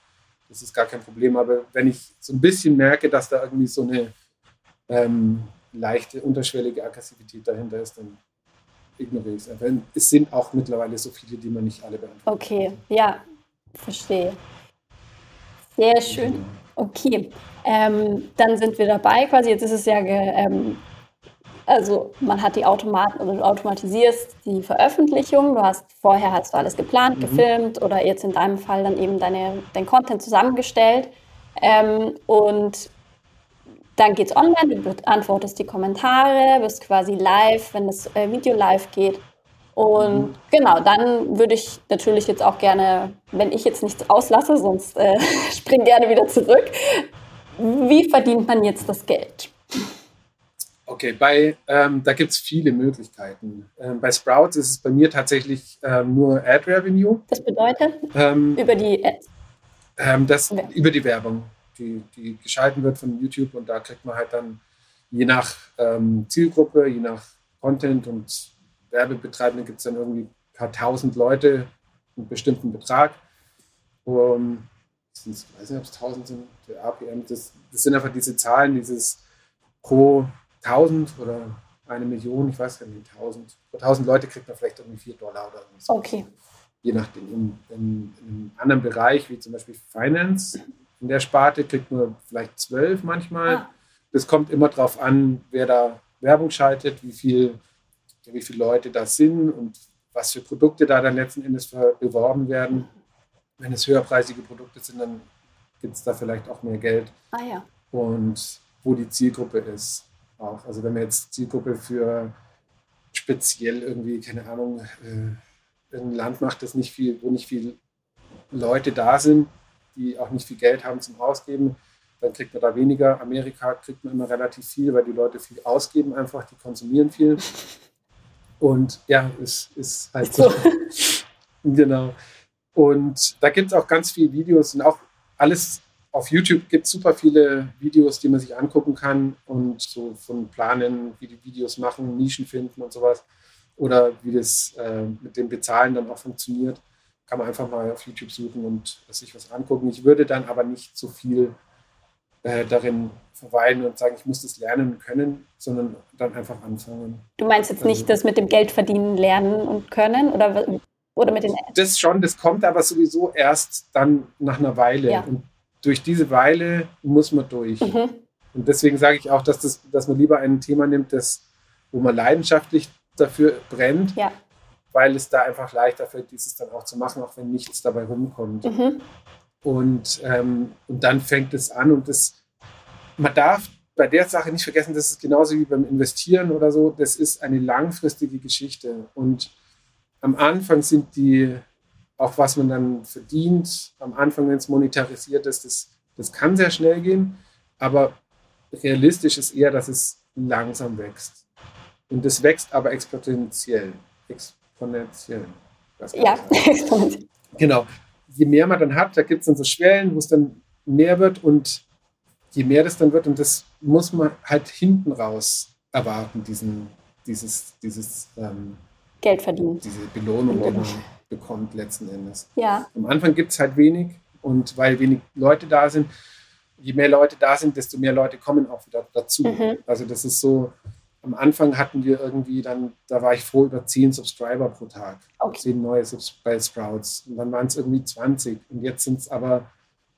Das ist gar kein Problem. Aber wenn ich so ein bisschen merke, dass da irgendwie so eine ähm, leichte, unterschwellige Aggressivität dahinter ist, dann ignoriere ich es einfach. Es sind auch mittlerweile so viele, die man nicht alle beantworten Okay, ja, verstehe. Sehr schön. Okay, ähm, dann sind wir dabei quasi. Jetzt ist es ja, ähm, also man hat die Automaten oder du automatisierst die Veröffentlichung. Du hast vorher hast du alles geplant, mhm. gefilmt oder jetzt in deinem Fall dann eben deine, dein Content zusammengestellt. Ähm, und dann geht es online, du beantwortest die Kommentare, bist quasi live, wenn das äh, Video live geht. Und mhm. genau, dann würde ich natürlich jetzt auch gerne, wenn ich jetzt nichts auslasse, sonst äh, spring gerne wieder zurück. Wie verdient man jetzt das Geld? Okay, bei, ähm, da gibt es viele Möglichkeiten. Ähm, bei Sprouts ist es bei mir tatsächlich ähm, nur Ad Revenue. Das bedeutet? Ähm, über die Ads? Ähm, das, über die Werbung die, die geschalten wird von YouTube und da kriegt man halt dann je nach ähm, Zielgruppe, je nach Content und Werbebetreibenden gibt es dann irgendwie ein paar tausend Leute einen bestimmten Betrag. Um, ich weiß nicht, ob es tausend sind, der APM, das, das sind einfach diese Zahlen, dieses pro tausend oder eine Million, ich weiß gar nicht, tausend. Pro tausend Leute kriegt man vielleicht irgendwie vier Dollar oder so. Okay. Je nachdem. In, in, in einem anderen Bereich, wie zum Beispiel Finance, in der Sparte, kriegt nur vielleicht zwölf manchmal. Ah. Das kommt immer darauf an, wer da Werbung schaltet, wie viel, wie viele Leute da sind und was für Produkte da dann letzten Endes beworben werden. Wenn es höherpreisige Produkte sind, dann gibt es da vielleicht auch mehr Geld. Ah, ja. Und wo die Zielgruppe ist auch. Also wenn man jetzt Zielgruppe für speziell irgendwie, keine Ahnung, äh, ein Land macht, das nicht viel, wo nicht viele Leute da sind, die auch nicht viel Geld haben zum Ausgeben, dann kriegt man da weniger. Amerika kriegt man immer relativ viel, weil die Leute viel ausgeben einfach, die konsumieren viel. Und ja, es ist halt so. genau. Und da gibt es auch ganz viele Videos und auch alles auf YouTube gibt es super viele Videos, die man sich angucken kann und so von Planen, wie die Videos machen, Nischen finden und sowas. Oder wie das äh, mit dem Bezahlen dann auch funktioniert. Kann man einfach mal auf YouTube suchen und sich was angucken. Ich würde dann aber nicht so viel äh, darin verweilen und sagen, ich muss das lernen können, sondern dann einfach anfangen. Du meinst jetzt nicht also, das mit dem Geld verdienen lernen und können oder, oder mit den Das schon, das kommt aber sowieso erst dann nach einer Weile. Ja. Und durch diese Weile muss man durch. Mhm. Und deswegen sage ich auch, dass, das, dass man lieber ein Thema nimmt, das, wo man leidenschaftlich dafür brennt, ja. Weil es da einfach leichter fällt, dieses dann auch zu machen, auch wenn nichts dabei rumkommt. Mhm. Und, ähm, und dann fängt es an und das, man darf bei der Sache nicht vergessen, das ist genauso wie beim Investieren oder so, das ist eine langfristige Geschichte. Und am Anfang sind die, auch was man dann verdient, am Anfang, wenn es monetarisiert ist, das, das kann sehr schnell gehen, aber realistisch ist eher, dass es langsam wächst. Und das wächst aber exponentiell. Exponentiell. Ja, exponentiell. Genau. Je mehr man dann hat, da gibt es dann so Schwellen, wo es dann mehr wird und je mehr das dann wird, und das muss man halt hinten raus erwarten, diesen, dieses, dieses ähm, Geld verdienen. Diese Belohnung, die man bekommt letzten Endes. Ja. Am Anfang gibt es halt wenig und weil wenig Leute da sind, je mehr Leute da sind, desto mehr Leute kommen auch wieder dazu. Mhm. Also das ist so, am Anfang hatten wir irgendwie dann, da war ich froh über zehn Subscriber pro Tag. Okay. Zehn neue Subs bei Sprouts. Und dann waren es irgendwie 20. Und jetzt sind es aber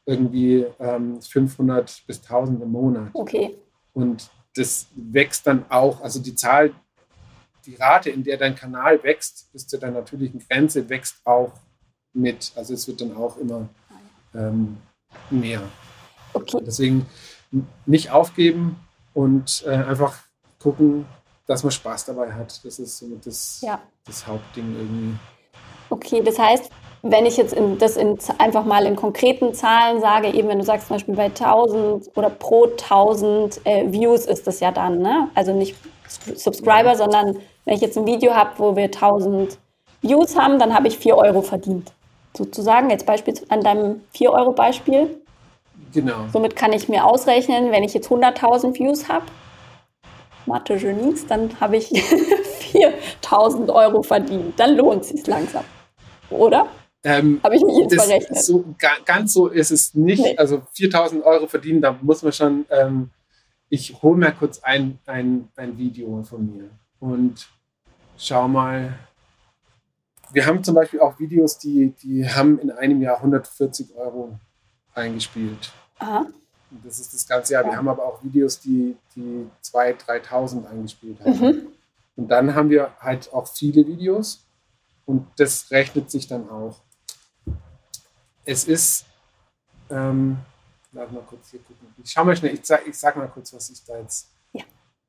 irgendwie ähm, 500 bis 1000 im Monat. Okay. Und das wächst dann auch, also die Zahl, die Rate, in der dein Kanal wächst, bis zu deiner natürlichen Grenze, wächst auch mit. Also es wird dann auch immer ähm, mehr. Okay. Deswegen nicht aufgeben und äh, einfach gucken, dass man Spaß dabei hat. Das ist somit das, ja. das Hauptding irgendwie. Okay, das heißt, wenn ich jetzt in, das in, einfach mal in konkreten Zahlen sage, eben wenn du sagst zum Beispiel bei 1000 oder pro 1000 äh, Views ist das ja dann, ne? also nicht Subscriber, sondern wenn ich jetzt ein Video habe, wo wir 1000 Views haben, dann habe ich 4 Euro verdient. Sozusagen, jetzt beispielsweise an deinem 4 Euro Beispiel. Genau. Somit kann ich mir ausrechnen, wenn ich jetzt 100.000 Views habe, Mathe-Genies, dann habe ich 4000 Euro verdient. Dann lohnt es sich langsam. Oder? Ähm, habe ich mich jetzt verrechnet? So, ganz so ist es nicht. Nee. Also 4000 Euro verdienen, da muss man schon. Ähm, ich hole mir kurz ein, ein, ein Video von mir und schau mal. Wir haben zum Beispiel auch Videos, die, die haben in einem Jahr 140 Euro eingespielt. Aha. Das ist das ganze Jahr. Wir haben aber auch Videos, die, die 2.000, 3.000 eingespielt haben. Mhm. Und dann haben wir halt auch viele Videos und das rechnet sich dann auch. Es ist, ähm, lass mal kurz hier gucken. Ich schau mal schnell, ich sag, ich sag mal kurz, was ich da jetzt. Ja.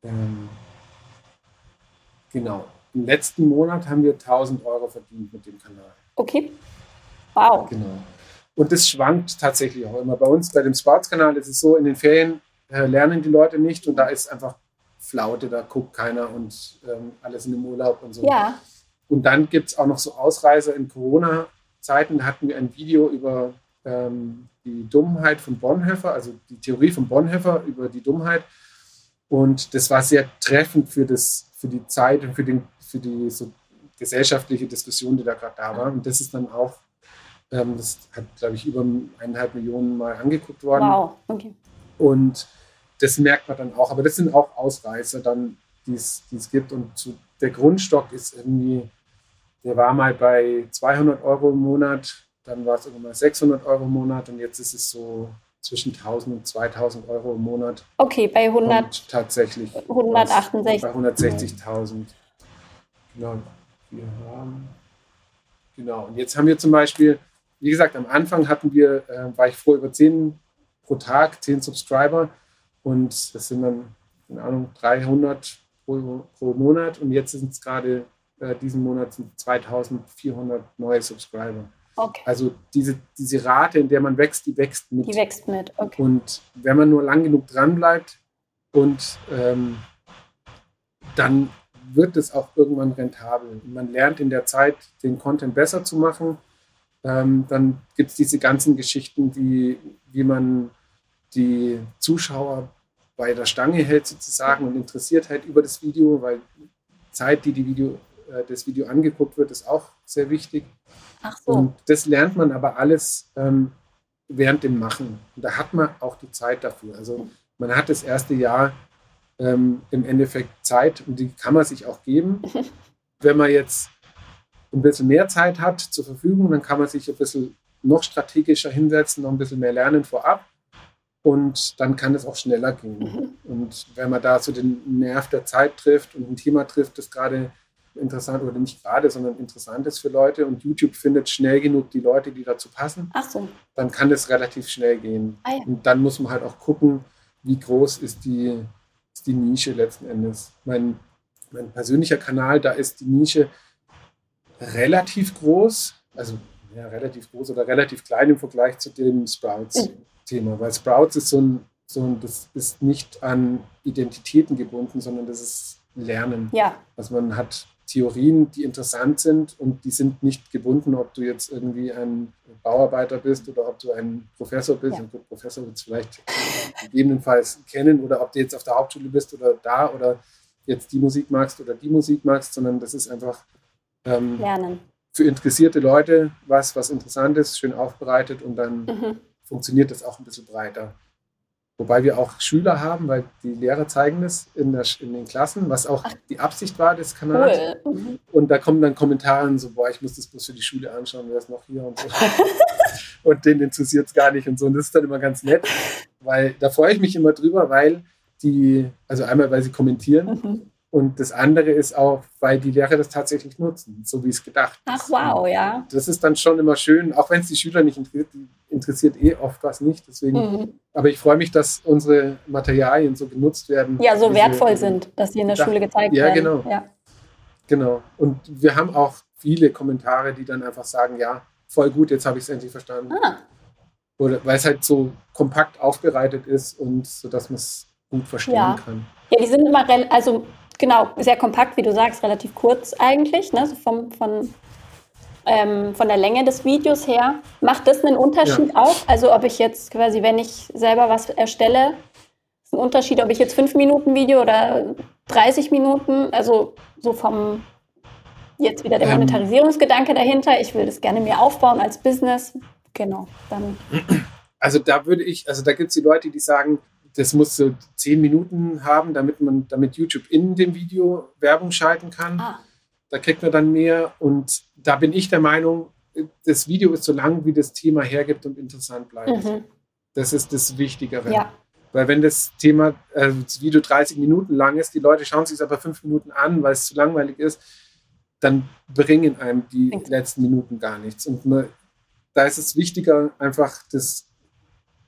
Ähm, genau. Im letzten Monat haben wir 1000 Euro verdient mit dem Kanal. Okay. Wow. Genau. Und das schwankt tatsächlich auch immer. Bei uns, bei dem Sportskanal, ist es so, in den Ferien äh, lernen die Leute nicht und da ist einfach Flaute, da guckt keiner und ähm, alles in dem Urlaub und so. Ja. Und dann gibt es auch noch so Ausreißer in Corona-Zeiten. Da hatten wir ein Video über ähm, die Dummheit von Bonhoeffer, also die Theorie von Bonhoeffer über die Dummheit. Und das war sehr treffend für, das, für die Zeit und für, den, für die so gesellschaftliche Diskussion, die da gerade da war. Und das ist dann auch das hat, glaube ich, über eineinhalb Millionen Mal angeguckt worden. Wow, okay. Und das merkt man dann auch. Aber das sind auch Ausreißer dann, die es gibt. Und zu, der Grundstock ist irgendwie, der war mal bei 200 Euro im Monat, dann war es irgendwann mal 600 Euro im Monat und jetzt ist es so zwischen 1000 und 2000 Euro im Monat. Okay, bei 100. Und tatsächlich. 168. Bei 160.000. Genau. Wir haben. Genau. Und jetzt haben wir zum Beispiel wie gesagt, am Anfang hatten wir, äh, war ich froh über 10 pro Tag, 10 Subscriber und das sind dann, keine Ahnung, 300 pro, pro Monat und jetzt sind es gerade äh, diesen Monat sind 2400 neue Subscriber. Okay. Also diese, diese Rate, in der man wächst, die wächst mit. Die wächst mit, okay. Und wenn man nur lang genug dran bleibt und ähm, dann wird es auch irgendwann rentabel. Man lernt in der Zeit, den Content besser zu machen. Ähm, dann gibt es diese ganzen Geschichten, wie, wie man die Zuschauer bei der Stange hält sozusagen und interessiert halt über das Video, weil Zeit, die, die Video, äh, das Video angeguckt wird, ist auch sehr wichtig. Ach so. Und das lernt man aber alles ähm, während dem Machen. Und da hat man auch die Zeit dafür. Also man hat das erste Jahr ähm, im Endeffekt Zeit und die kann man sich auch geben. Wenn man jetzt ein bisschen mehr Zeit hat zur Verfügung, dann kann man sich ein bisschen noch strategischer hinsetzen, noch ein bisschen mehr lernen vorab. Und dann kann es auch schneller gehen. Mhm. Und wenn man da so den Nerv der Zeit trifft und ein Thema trifft, das gerade interessant oder nicht gerade, sondern interessant ist für Leute und YouTube findet schnell genug die Leute, die dazu passen, so. dann kann das relativ schnell gehen. Ah ja. Und dann muss man halt auch gucken, wie groß ist die, ist die Nische letzten Endes. Mein, mein persönlicher Kanal, da ist die Nische relativ groß, also ja, relativ groß oder relativ klein im Vergleich zu dem Sprouts-Thema, weil Sprouts ist so ein, so ein, das ist nicht an Identitäten gebunden, sondern das ist Lernen. Ja, Also man hat Theorien, die interessant sind und die sind nicht gebunden, ob du jetzt irgendwie ein Bauarbeiter bist oder ob du ein Professor bist. Ja. Und gut, Professor wird es vielleicht gegebenenfalls kennen oder ob du jetzt auf der Hauptschule bist oder da oder jetzt die Musik magst oder die Musik magst, sondern das ist einfach ähm, lernen. für interessierte Leute was, was interessant ist, schön aufbereitet und dann Mhm. funktioniert das auch ein bisschen breiter. Wobei wir auch Schüler haben, weil die Lehrer zeigen das in, der, in den Klassen, was auch die Absicht war des Kanals. Cool. Mhm. Und da kommen dann Kommentare so, boah, ich muss das bloß für die Schule anschauen, wer ist noch hier und so. und denen interessiert es gar nicht und so. Und das ist dann immer ganz nett, weil da freue ich mich immer drüber, weil die, also einmal, weil sie kommentieren Mhm. Und das andere ist auch, weil die Lehrer das tatsächlich nutzen, so wie es gedacht Ach ist. wow, ja. Das ist dann schon immer schön, auch wenn es die Schüler nicht interessiert, die interessiert eh oft was nicht. Deswegen, Mhm. aber ich freue mich, dass unsere Materialien so genutzt werden. Ja, so wertvoll sind, dass sie in der Ja, Schule gezeigt ja, werden. genau. Ja. Genau. Und wir haben auch viele Kommentare, die dann einfach sagen, ja, voll gut, jetzt habe ich es endlich verstanden. Ah, Oder weil es halt so kompakt aufbereitet ist und so, dass man es gut verstehen Ja. kann. ja, die sind immer, also genau, sehr kompakt, wie du sagst, relativ kurz eigentlich, ne? so vom, von, ähm, von der Länge des Videos her. Macht das einen Unterschied auch? Also ob ich jetzt quasi, wenn ich selber was erstelle, ist ein Unterschied, ob ich jetzt 5 Minuten Video oder 30 Minuten, also so vom jetzt wieder der Ähm. Monetarisierungsgedanke dahinter, ich will das gerne mir aufbauen als Business. Genau, dann Also da würde ich, also da gibt es die Leute, die sagen, das muss so zehn Minuten haben, damit man, damit YouTube in dem Video Werbung schalten kann. ah, Da kriegt man dann mehr. Und da bin ich der Meinung, das Video ist so lang, wie das Thema hergibt und interessant bleibt. mhm. Das ist das Wichtigere. ja, Weil wenn das Thema, äh, das Video 30 Minuten lang ist, die Leute schauen sich es aber fünf Minuten an, weil es zu langweilig ist, dann bringen einem die letzten Minuten gar nichts. Und man, da ist es wichtiger, einfach das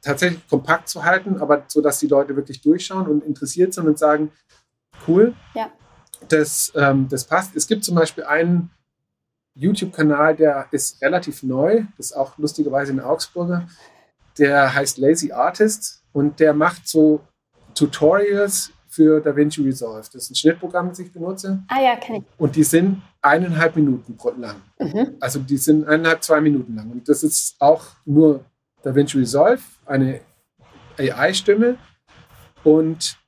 tatsächlich kompakt zu halten, aber so, dass die Leute wirklich durchschauen und interessiert sind und sagen, cool, Ja. das, ähm, das passt. Es gibt zum Beispiel einen YouTube-Kanal, der ist relativ neu, das ist auch lustigerweise ein Augsburger, der heißt Lazy Artist und der macht so Tutorials für DaVinci Resolve. Das ist ein Schnittprogramm, das ich benutze ah ja, kenne ich. und die sind eineinhalb Minuten lang. Mhm. Also die sind eineinhalb, zwei Minuten lang. Und das ist auch nur DaVinci Resolve, eine AI-Stimme. Und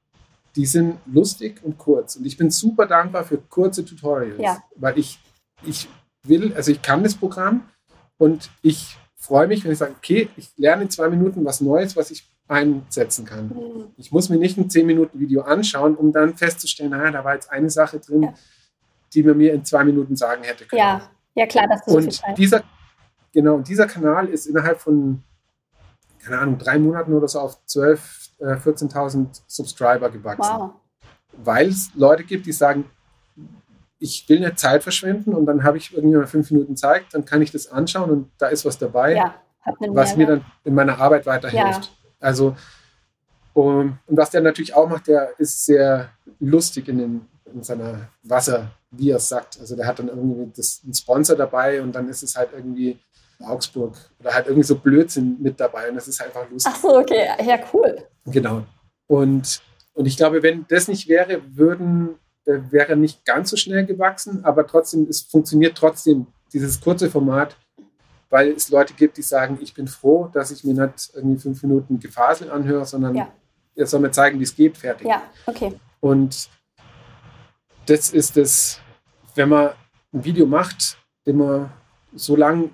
die sind lustig und kurz. Und ich bin super dankbar für kurze Tutorials. Ja. Weil ich, ich will, also ich kann das Programm und ich freue mich, wenn ich sage, okay, ich lerne in zwei Minuten was Neues, was ich einsetzen kann. Mhm. Ich muss mir nicht ein 10-Minuten-Video anschauen, um dann festzustellen, naja, da war jetzt eine Sache drin, Ja. die man mir in zwei Minuten sagen hätte können. Ja, ja klar, das ist so Und Zeit. dieser, genau, und dieser Kanal ist innerhalb von, keine Ahnung, drei Monaten oder so auf 12.000, äh, 14.000 Subscriber gewachsen. Wow. Weil es Leute gibt, die sagen, ich will nicht Zeit verschwenden und dann habe ich irgendwie mal fünf Minuten Zeit, dann kann ich das anschauen und da ist was dabei, Ja, was mir dann in meiner Arbeit weiterhilft. Also, um, und was der natürlich auch macht, der ist sehr lustig in, den, in seiner Wasser, wie er es sagt. Also der hat dann irgendwie das, einen Sponsor dabei und dann ist es halt irgendwie Augsburg oder halt irgendwie so Blödsinn mit dabei und das ist einfach lustig. Ach so, okay, ja, cool. Genau. Und, und ich glaube, wenn das nicht wäre, würden, wäre nicht ganz so schnell gewachsen, aber trotzdem, es funktioniert trotzdem, dieses kurze Format, weil es Leute gibt, die sagen, ich bin froh, dass ich mir nicht irgendwie fünf Minuten Gefasel anhöre, sondern ja. er soll mir zeigen, wie es geht, fertig. Ja, okay. Und das ist es, wenn man ein Video macht, immer so lang,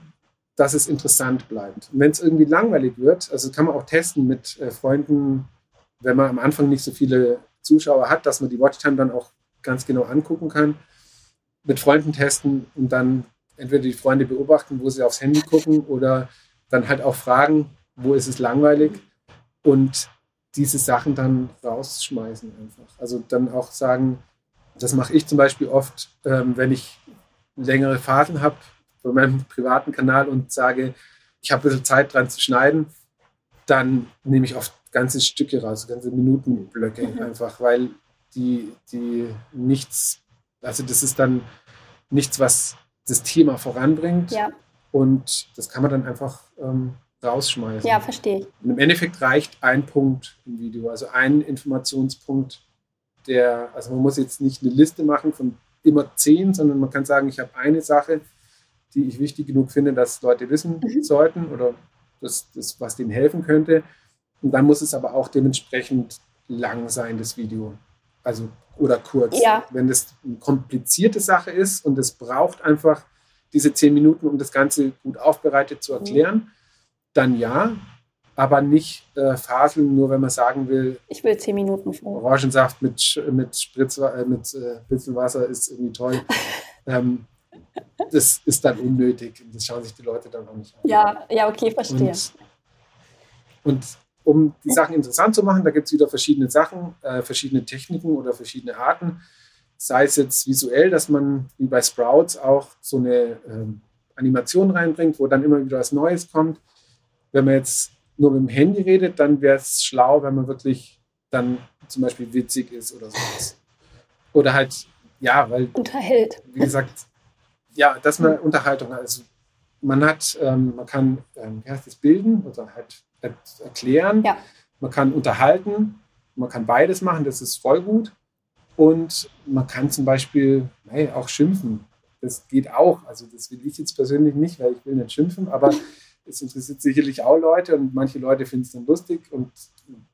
dass es interessant bleibt. Und wenn es irgendwie langweilig wird, also kann man auch testen mit äh, Freunden, wenn man am Anfang nicht so viele Zuschauer hat, dass man die Watchtime dann auch ganz genau angucken kann, mit Freunden testen und dann entweder die Freunde beobachten, wo sie aufs Handy gucken oder dann halt auch fragen, wo ist es langweilig und diese Sachen dann rausschmeißen einfach. Also dann auch sagen, das mache ich zum Beispiel oft, ähm, wenn ich längere Phasen habe bei meinem privaten Kanal und sage, ich habe ein bisschen Zeit dran zu schneiden, dann nehme ich oft ganze Stücke raus, ganze Minutenblöcke mhm. einfach, weil die, die nichts, also das ist dann nichts, was das Thema voranbringt. Ja. Und das kann man dann einfach ähm, rausschmeißen. Ja, verstehe ich. Und im Endeffekt reicht ein Punkt im Video, also ein Informationspunkt, der, also man muss jetzt nicht eine Liste machen von immer zehn, sondern man kann sagen, ich habe eine Sache, die ich wichtig genug finde, dass Leute wissen mhm. sollten oder das, das, was denen helfen könnte. Und dann muss es aber auch dementsprechend lang sein, das Video. Also oder kurz. Ja. Wenn das eine komplizierte Sache ist und es braucht einfach diese zehn Minuten, um das Ganze gut aufbereitet zu erklären, mhm. dann ja, aber nicht äh, faseln, nur wenn man sagen will. Ich will zehn Minuten vor. Orangensaft mit, mit, Spritz, äh, mit äh, Pitzelwasser ist irgendwie toll. ähm, das ist dann unnötig. Das schauen sich die Leute dann auch nicht an. Ja, ja, okay, verstehe. Und, und um die Sachen interessant zu machen, da gibt es wieder verschiedene Sachen, äh, verschiedene Techniken oder verschiedene Arten. Sei es jetzt visuell, dass man wie bei Sprouts auch so eine ähm, Animation reinbringt, wo dann immer wieder was Neues kommt. Wenn man jetzt nur mit dem Handy redet, dann wäre es schlau, wenn man wirklich dann zum Beispiel witzig ist oder sowas. Oder halt, ja, weil. Unterhält. Wie gesagt, ja, dass man Unterhaltung. Also man hat, ähm, man kann, ähm, wie heißt das, bilden oder halt erklären. Ja. Man kann unterhalten. Man kann beides machen, das ist voll gut. Und man kann zum Beispiel hey, auch schimpfen. Das geht auch. Also das will ich jetzt persönlich nicht, weil ich will nicht schimpfen, aber es interessiert sicherlich auch Leute und manche Leute finden es dann lustig und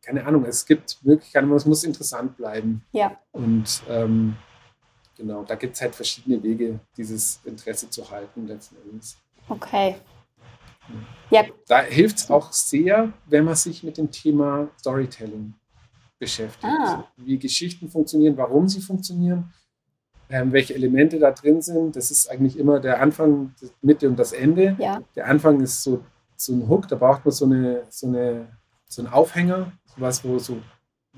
keine Ahnung, es gibt Möglichkeiten, aber es muss interessant bleiben. Ja. Und ähm, genau, da gibt es halt verschiedene Wege, dieses Interesse zu halten letzten Endes. Okay. Ja. Da hilft es auch sehr, wenn man sich mit dem Thema Storytelling beschäftigt. Ah. Wie Geschichten funktionieren, warum sie funktionieren ähm, welche Elemente da drin sind. Das ist eigentlich immer der Anfang, die Mitte und das Ende. Ja. Der Anfang ist so, so ein Hook, da braucht man so, eine, so, eine, so einen Aufhänger, was, wo so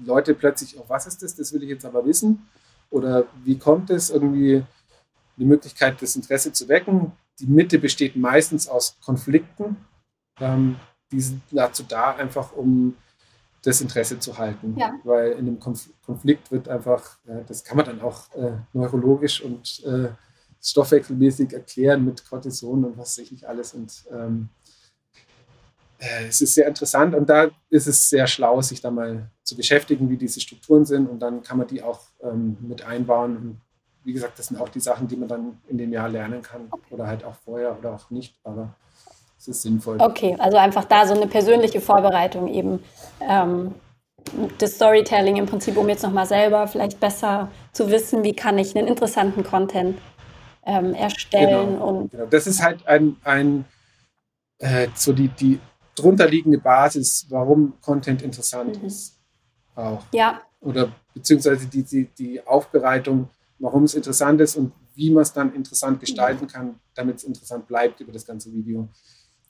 Leute plötzlich, oh, was ist das, das will ich jetzt aber wissen. Oder wie kommt es irgendwie, die Möglichkeit, das Interesse zu wecken. Die Mitte besteht meistens aus Konflikten. Ähm, die sind dazu da, einfach um das Interesse zu halten. Ja. Weil in einem Konflikt wird einfach, äh, das kann man dann auch äh, neurologisch und äh, stoffwechselmäßig erklären mit Cortison und was weiß ich nicht alles. Und ähm, äh, es ist sehr interessant und da ist es sehr schlau, sich da mal zu beschäftigen, wie diese Strukturen sind und dann kann man die auch ähm, mit einbauen. Und wie gesagt, das sind auch die Sachen, die man dann in dem Jahr lernen kann oder halt auch vorher oder auch nicht. Aber es ist sinnvoll. Okay, also einfach da so eine persönliche Vorbereitung eben. Ähm, das Storytelling im Prinzip, um jetzt nochmal selber vielleicht besser zu wissen, wie kann ich einen interessanten Content ähm, erstellen. Genau, und genau. Das ist halt ein, ein äh, so die, die drunterliegende Basis, warum Content interessant mhm. ist. Auch. Ja. Oder beziehungsweise die, die, die Aufbereitung, warum es interessant ist und wie man es dann interessant gestalten mhm. kann, damit es interessant bleibt über das ganze Video.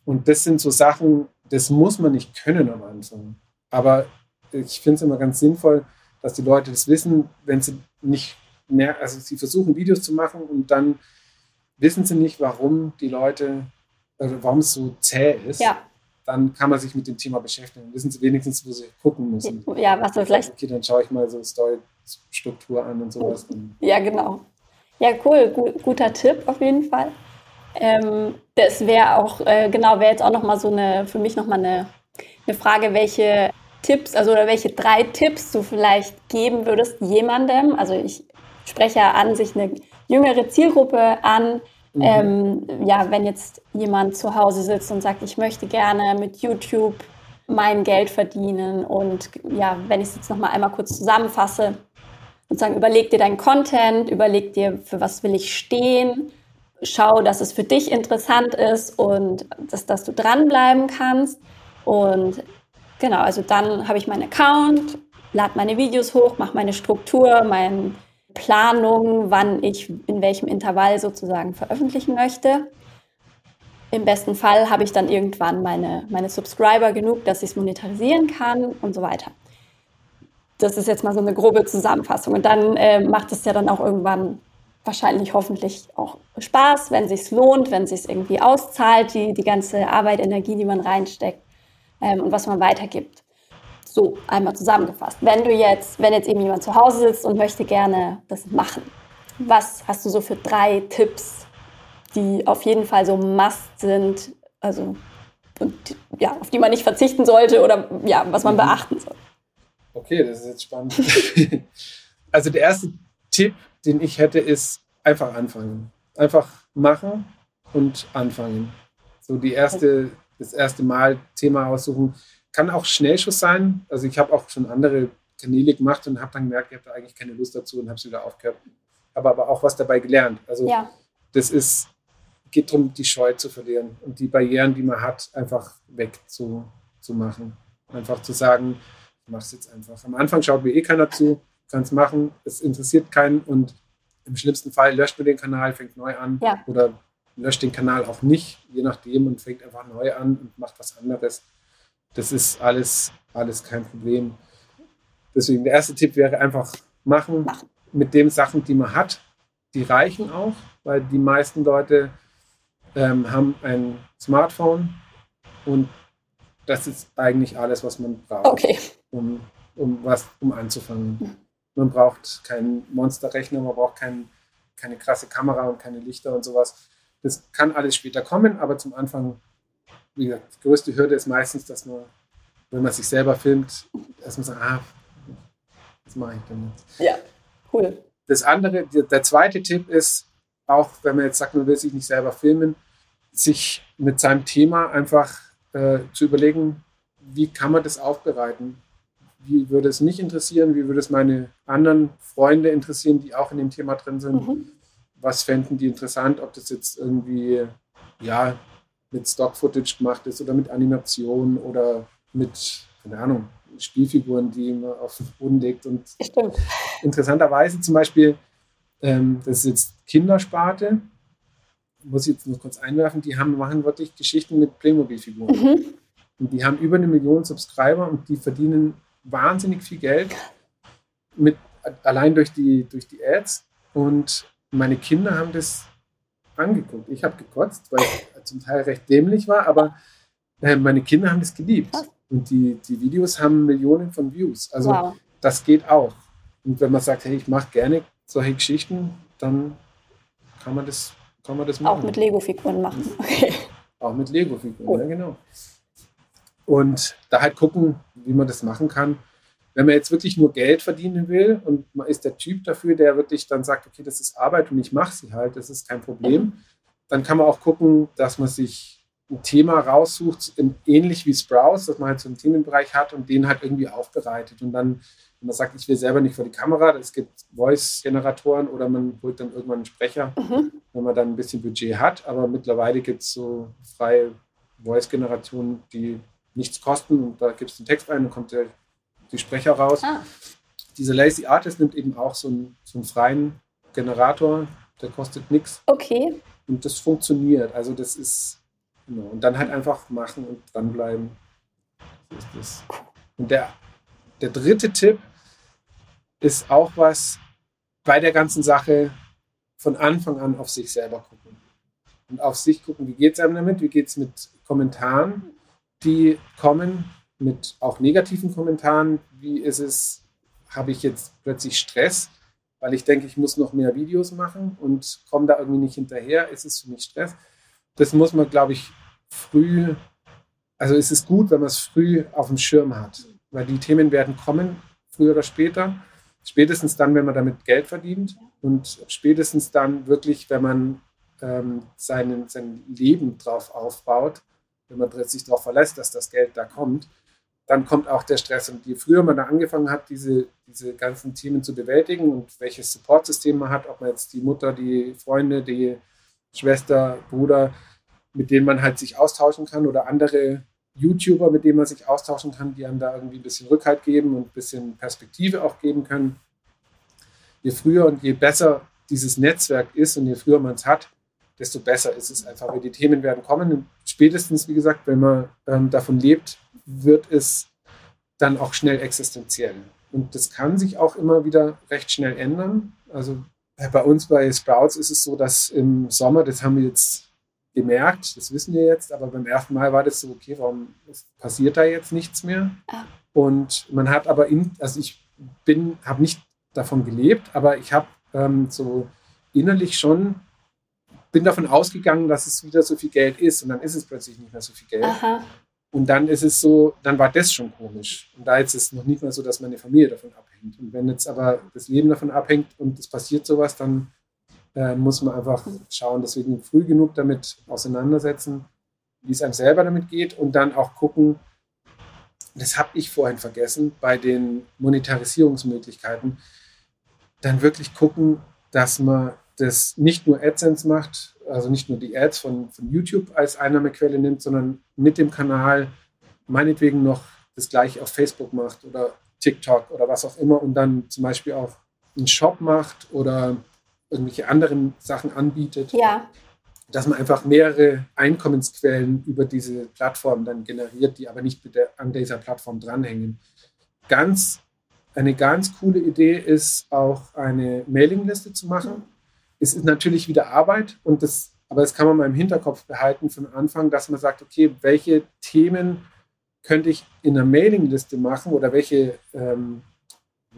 Und das sind so Sachen, das muss man nicht können am Anfang. Aber ich finde es immer ganz sinnvoll, dass die Leute das wissen, wenn sie nicht mehr, also sie versuchen Videos zu machen und dann wissen sie nicht, warum die Leute, also warum es so zäh ist. Ja. Dann kann man sich mit dem Thema beschäftigen. Dann wissen sie wenigstens, wo sie gucken müssen. Ja, was wir vielleicht. Okay, dann schaue ich mal so Story-Struktur an und sowas. Ja, genau. Ja, cool. Guter Tipp auf jeden Fall. Ähm, das wäre auch, äh, genau, wäre jetzt auch nochmal so eine, für mich nochmal eine, eine Frage, welche Tipps, also oder welche drei Tipps du vielleicht geben würdest jemandem, also ich spreche ja an sich eine jüngere Zielgruppe an, mhm. ähm, ja, wenn jetzt jemand zu Hause sitzt und sagt, ich möchte gerne mit YouTube mein Geld verdienen und ja, wenn ich es jetzt nochmal einmal kurz zusammenfasse, sozusagen überleg dir deinen Content, überleg dir, für was will ich stehen, schau, dass es für dich interessant ist und dass, dass du dranbleiben kannst. Und genau, also dann habe ich meinen Account, lade meine Videos hoch, mache meine Struktur, meine Planung, wann ich in welchem Intervall sozusagen veröffentlichen möchte. Im besten Fall habe ich dann irgendwann meine, meine Subscriber genug, dass ich es monetarisieren kann und so weiter. Das ist jetzt mal so eine grobe Zusammenfassung. Und dann äh, macht es ja dann auch irgendwann wahrscheinlich hoffentlich auch Spaß, wenn es sich lohnt, wenn es sich irgendwie auszahlt, die, die ganze Arbeit, Energie, die man reinsteckt ähm, und was man weitergibt. So, einmal zusammengefasst. Wenn du jetzt, wenn jetzt eben jemand zu Hause sitzt und möchte gerne das machen, was hast du so für drei Tipps, die auf jeden Fall so Must sind, also und ja, auf die man nicht verzichten sollte oder ja, was man mhm. beachten soll? Okay, das ist jetzt spannend. also der erste Tipp, den ich hätte, ist einfach anfangen. Einfach machen und anfangen. So die erste, das erste Mal Thema aussuchen. Kann auch Schnellschuss sein. Also ich habe auch schon andere Kanäle gemacht und habe dann gemerkt, ich habe da eigentlich keine Lust dazu und habe es wieder aufgehört. Habe aber auch was dabei gelernt. Also ja. das ist, geht darum, die Scheu zu verlieren und die Barrieren, die man hat, einfach wegzumachen. Einfach zu sagen, ich mache es jetzt einfach. Am Anfang schaut mir eh keiner zu kann es machen, es interessiert keinen und im schlimmsten Fall löscht man den Kanal, fängt neu an ja. oder löscht den Kanal auch nicht, je nachdem und fängt einfach neu an und macht was anderes. Das ist alles, alles kein Problem. Deswegen der erste Tipp wäre einfach machen mit den Sachen, die man hat. Die reichen auch, weil die meisten Leute ähm, haben ein Smartphone und das ist eigentlich alles, was man braucht, okay. um, um was um anzufangen. Man braucht keinen Monsterrechner, man braucht kein, keine krasse Kamera und keine Lichter und sowas. Das kann alles später kommen, aber zum Anfang, wie gesagt, die größte Hürde ist meistens, dass man, wenn man sich selber filmt, erstmal sagt, ah, was mache ich denn jetzt? Ja, cool. Das andere, der zweite Tipp ist, auch wenn man jetzt sagt, man will sich nicht selber filmen, sich mit seinem Thema einfach äh, zu überlegen, wie kann man das aufbereiten? wie würde es mich interessieren, wie würde es meine anderen Freunde interessieren, die auch in dem Thema drin sind. Mhm. Was fänden die interessant, ob das jetzt irgendwie ja, mit Stock-Footage gemacht ist oder mit Animation oder mit, keine Ahnung, Spielfiguren, die man auf den Boden legt. Und Stimmt. interessanterweise zum Beispiel, ähm, das ist jetzt Kindersparte, muss ich jetzt noch kurz einwerfen, die haben, machen wirklich Geschichten mit Playmobil-Figuren. Mhm. Und die haben über eine Million Subscriber und die verdienen wahnsinnig viel Geld mit, allein durch die, durch die Ads. Und meine Kinder haben das angeguckt. Ich habe gekotzt, weil ich zum Teil recht dämlich war, aber äh, meine Kinder haben das geliebt. Und die, die Videos haben Millionen von Views. Also wow. das geht auch. Und wenn man sagt, hey, ich mache gerne solche Geschichten, dann kann man das, kann man das machen. Auch mit Lego-Figuren machen. Okay. Auch mit Lego-Figuren, oh. ja genau und da halt gucken, wie man das machen kann. Wenn man jetzt wirklich nur Geld verdienen will und man ist der Typ dafür, der wirklich dann sagt, okay, das ist Arbeit und ich mache sie halt, das ist kein Problem, dann kann man auch gucken, dass man sich ein Thema raussucht, ähnlich wie Sprouse, dass man halt so einen Themenbereich hat und den halt irgendwie aufbereitet. Und dann, wenn man sagt, ich will selber nicht vor die Kamera, es gibt Voice-Generatoren oder man holt dann irgendwann einen Sprecher, mhm. wenn man dann ein bisschen Budget hat. Aber mittlerweile gibt es so freie Voice-Generationen, die nichts kosten und da gibst du den Text ein und kommt der, die Sprecher raus. Ah. Dieser Lazy Artist nimmt eben auch so einen, so einen freien Generator, der kostet nichts. Okay. Und das funktioniert. Also das ist, genau. Und dann halt einfach machen und dranbleiben. So ist das. Und der, der dritte Tipp ist auch was bei der ganzen Sache von Anfang an auf sich selber gucken. Und auf sich gucken, wie geht es einem damit, wie geht es mit Kommentaren, die kommen mit auch negativen Kommentaren. Wie ist es, habe ich jetzt plötzlich Stress, weil ich denke, ich muss noch mehr Videos machen und komme da irgendwie nicht hinterher? Ist es für mich Stress? das muss man, glaube ich, früh, also es ist gut, wenn man es früh auf dem Schirm hat, weil die Themen werden kommen, früher oder später. Spätestens dann, wenn man damit Geld verdient und spätestens dann wirklich, wenn man ähm, seinen, sein Leben drauf aufbaut, wenn man sich darauf verlässt, dass das Geld da kommt, dann kommt auch der Stress. Und je früher man da angefangen hat, diese, diese ganzen Themen zu bewältigen und welches Supportsystem man hat, ob man jetzt die Mutter, die Freunde, die Schwester, Bruder, mit denen man halt sich austauschen kann oder andere YouTuber, mit denen man sich austauschen kann, die einem da irgendwie ein bisschen Rückhalt geben und ein bisschen Perspektive auch geben können. Je früher und je besser dieses Netzwerk ist und je früher man es hat, desto besser ist es einfach. Weil die Themen werden kommen. Und spätestens, wie gesagt, wenn man ähm, davon lebt, wird es dann auch schnell existenziell. Und das kann sich auch immer wieder recht schnell ändern. Also bei uns bei Sprouts ist es so, dass im Sommer, das haben wir jetzt gemerkt, das wissen wir jetzt, aber beim ersten Mal war das so, okay, warum passiert da jetzt nichts mehr? Ah. Und man hat aber, in, also ich bin, habe nicht davon gelebt, aber ich habe ähm, so innerlich schon bin davon ausgegangen, dass es wieder so viel Geld ist und dann ist es plötzlich nicht mehr so viel Geld. Aha. Und dann ist es so, dann war das schon komisch. Und da ist es noch nicht mal so, dass meine Familie davon abhängt. Und wenn jetzt aber das Leben davon abhängt und es passiert sowas, dann äh, muss man einfach schauen, deswegen früh genug damit auseinandersetzen, wie es einem selber damit geht und dann auch gucken, das habe ich vorhin vergessen, bei den Monetarisierungsmöglichkeiten, dann wirklich gucken, dass man das nicht nur AdSense macht, also nicht nur die Ads von, von YouTube als Einnahmequelle nimmt, sondern mit dem Kanal meinetwegen noch das gleiche auf Facebook macht oder TikTok oder was auch immer und dann zum Beispiel auch einen Shop macht oder irgendwelche anderen Sachen anbietet. Ja. Dass man einfach mehrere Einkommensquellen über diese Plattform dann generiert, die aber nicht der, an dieser Plattform dranhängen. Ganz, eine ganz coole Idee ist auch eine Mailingliste zu machen. Es ist natürlich wieder Arbeit und das, aber das kann man mal im Hinterkopf behalten von Anfang, dass man sagt, okay, welche Themen könnte ich in einer Mailingliste machen oder welche ähm,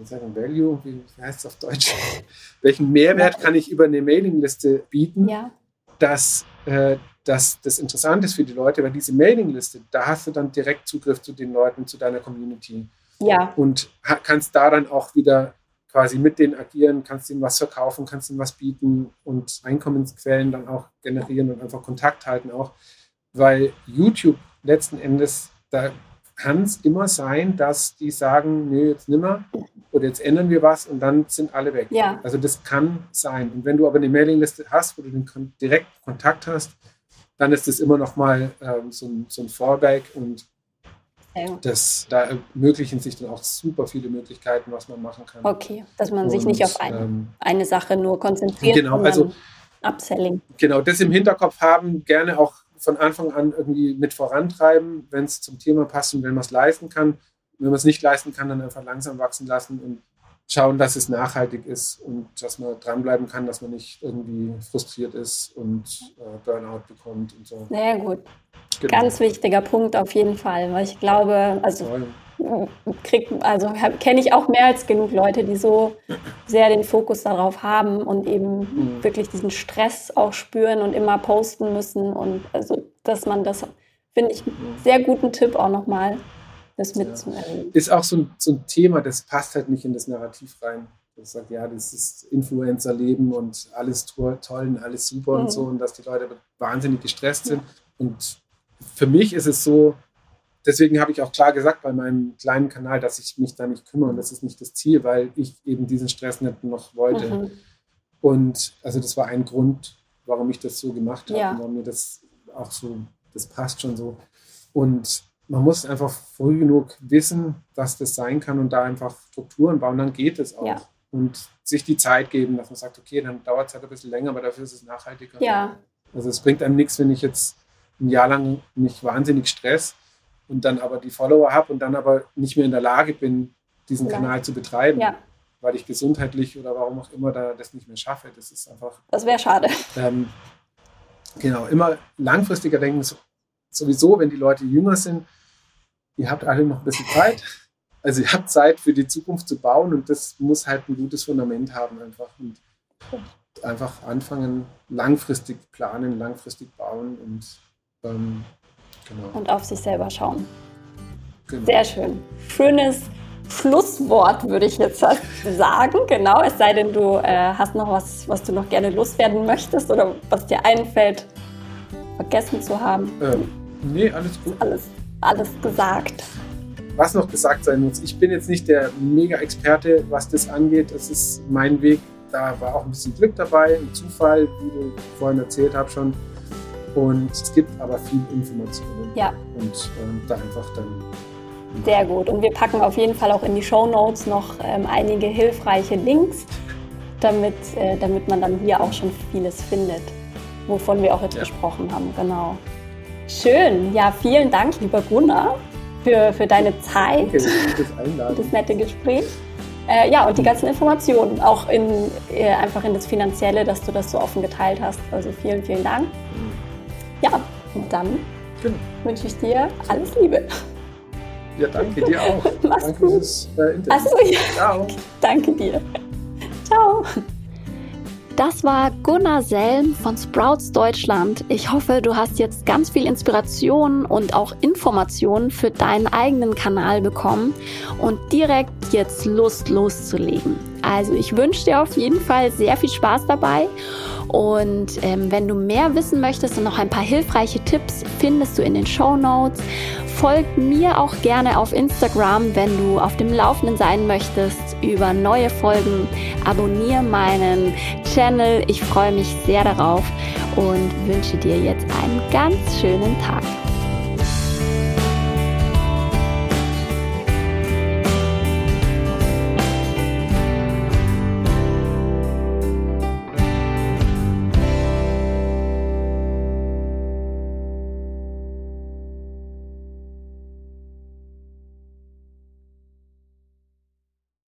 sagen, Value, wie heißt es auf Deutsch? Welchen Mehrwert kann ich über eine Mailingliste bieten, ja. dass, äh, dass das interessant ist für die Leute, weil diese Mailingliste, da hast du dann direkt Zugriff zu den Leuten, zu deiner Community. Ja. Und kannst da dann auch wieder quasi mit denen agieren, kannst ihnen was verkaufen, kannst ihnen was bieten und Einkommensquellen dann auch generieren und einfach Kontakt halten auch. Weil YouTube letzten Endes, da kann es immer sein, dass die sagen, nee, jetzt nimmer oder jetzt ändern wir was und dann sind alle weg. Ja. Also das kann sein. Und wenn du aber eine Mailingliste hast, wo du den direkt Kontakt hast, dann ist das immer noch mal ähm, so, ein, so ein Fallback und das, da ermöglichen sich dann auch super viele Möglichkeiten, was man machen kann. Okay, dass man und, sich nicht auf ein, ähm, eine Sache nur konzentriert. Genau, also Upselling. Genau, das im Hinterkopf haben, gerne auch von Anfang an irgendwie mit vorantreiben, wenn es zum Thema passt und wenn man es leisten kann. Wenn man es nicht leisten kann, dann einfach langsam wachsen lassen und schauen, dass es nachhaltig ist und dass man dranbleiben kann, dass man nicht irgendwie frustriert ist und äh, Burnout bekommt und so. Sehr gut. Genau. Ganz wichtiger Punkt auf jeden Fall, weil ich glaube, also krieg, also kenne ich auch mehr als genug Leute, die so sehr den Fokus darauf haben und eben mhm. wirklich diesen Stress auch spüren und immer posten müssen und also, dass man das finde ich einen sehr guten Tipp auch nochmal das mitzunehmen. Ist auch so ein, so ein Thema, das passt halt nicht in das Narrativ rein. Das sagt, ja, das ist Influencer-Leben und alles toll und alles super mhm. und so und dass die Leute wahnsinnig gestresst sind. Und für mich ist es so, deswegen habe ich auch klar gesagt bei meinem kleinen Kanal, dass ich mich da nicht kümmere und das ist nicht das Ziel, weil ich eben diesen Stress nicht noch wollte. Mhm. Und also das war ein Grund, warum ich das so gemacht habe ja. und warum mir das auch so, das passt schon so. Und man muss einfach früh genug wissen, was das sein kann und da einfach Strukturen bauen, dann geht es auch. Ja. Und sich die Zeit geben, dass man sagt, okay, dann dauert es halt ein bisschen länger, aber dafür ist es nachhaltiger. Ja. Also es bringt einem nichts, wenn ich jetzt ein Jahr lang mich wahnsinnig stress und dann aber die Follower habe und dann aber nicht mehr in der Lage bin, diesen ja. Kanal zu betreiben. Ja. Weil ich gesundheitlich oder warum auch immer da das nicht mehr schaffe. Das ist einfach. Das wäre schade. Ähm, genau, immer langfristiger denken, sowieso, wenn die Leute jünger sind, ihr habt alle noch ein bisschen Zeit. Also ihr habt Zeit für die Zukunft zu bauen und das muss halt ein gutes Fundament haben einfach. Und einfach anfangen, langfristig planen, langfristig bauen und ähm, genau. Und auf sich selber schauen. Genau. Sehr schön. Schönes Schlusswort, würde ich jetzt sagen. Genau, es sei denn, du äh, hast noch was, was du noch gerne loswerden möchtest oder was dir einfällt, vergessen zu haben. Ähm, nee, alles gut. Alles, alles gesagt. Was noch gesagt sein muss, ich bin jetzt nicht der Mega-Experte, was das angeht. Das ist mein Weg. Da war auch ein bisschen Glück dabei, ein Zufall, wie du vorhin erzählt hast schon. Und es gibt aber viel Informationen. Ja. Und ähm, da einfach dann sehr gut. Und wir packen auf jeden Fall auch in die Show Notes noch ähm, einige hilfreiche Links, damit, äh, damit man dann hier auch schon vieles findet, wovon wir auch jetzt ja. gesprochen haben. Genau. Schön. Ja, vielen Dank, lieber Gunnar, für, für deine Zeit. Danke, das, das nette Gespräch. Äh, ja, und die ganzen Informationen, auch in, äh, einfach in das Finanzielle, dass du das so offen geteilt hast. Also vielen, vielen Dank. Mhm. Ja, und dann genau. wünsche ich dir alles Liebe. Ja, danke dir auch. Mach's danke gut. Fürs, äh, Interview. Achso, ja. Ciao. Danke dir. Ciao. Das war Gunnar Selm von Sprouts Deutschland. Ich hoffe, du hast jetzt ganz viel Inspiration und auch Informationen für deinen eigenen Kanal bekommen und direkt jetzt Lust loszulegen. Also ich wünsche dir auf jeden Fall sehr viel Spaß dabei und ähm, wenn du mehr wissen möchtest und noch ein paar hilfreiche Tipps findest du in den Show Notes. Folg mir auch gerne auf Instagram, wenn du auf dem Laufenden sein möchtest über neue Folgen. Abonniere meinen Channel. Ich freue mich sehr darauf und wünsche dir jetzt einen ganz schönen Tag.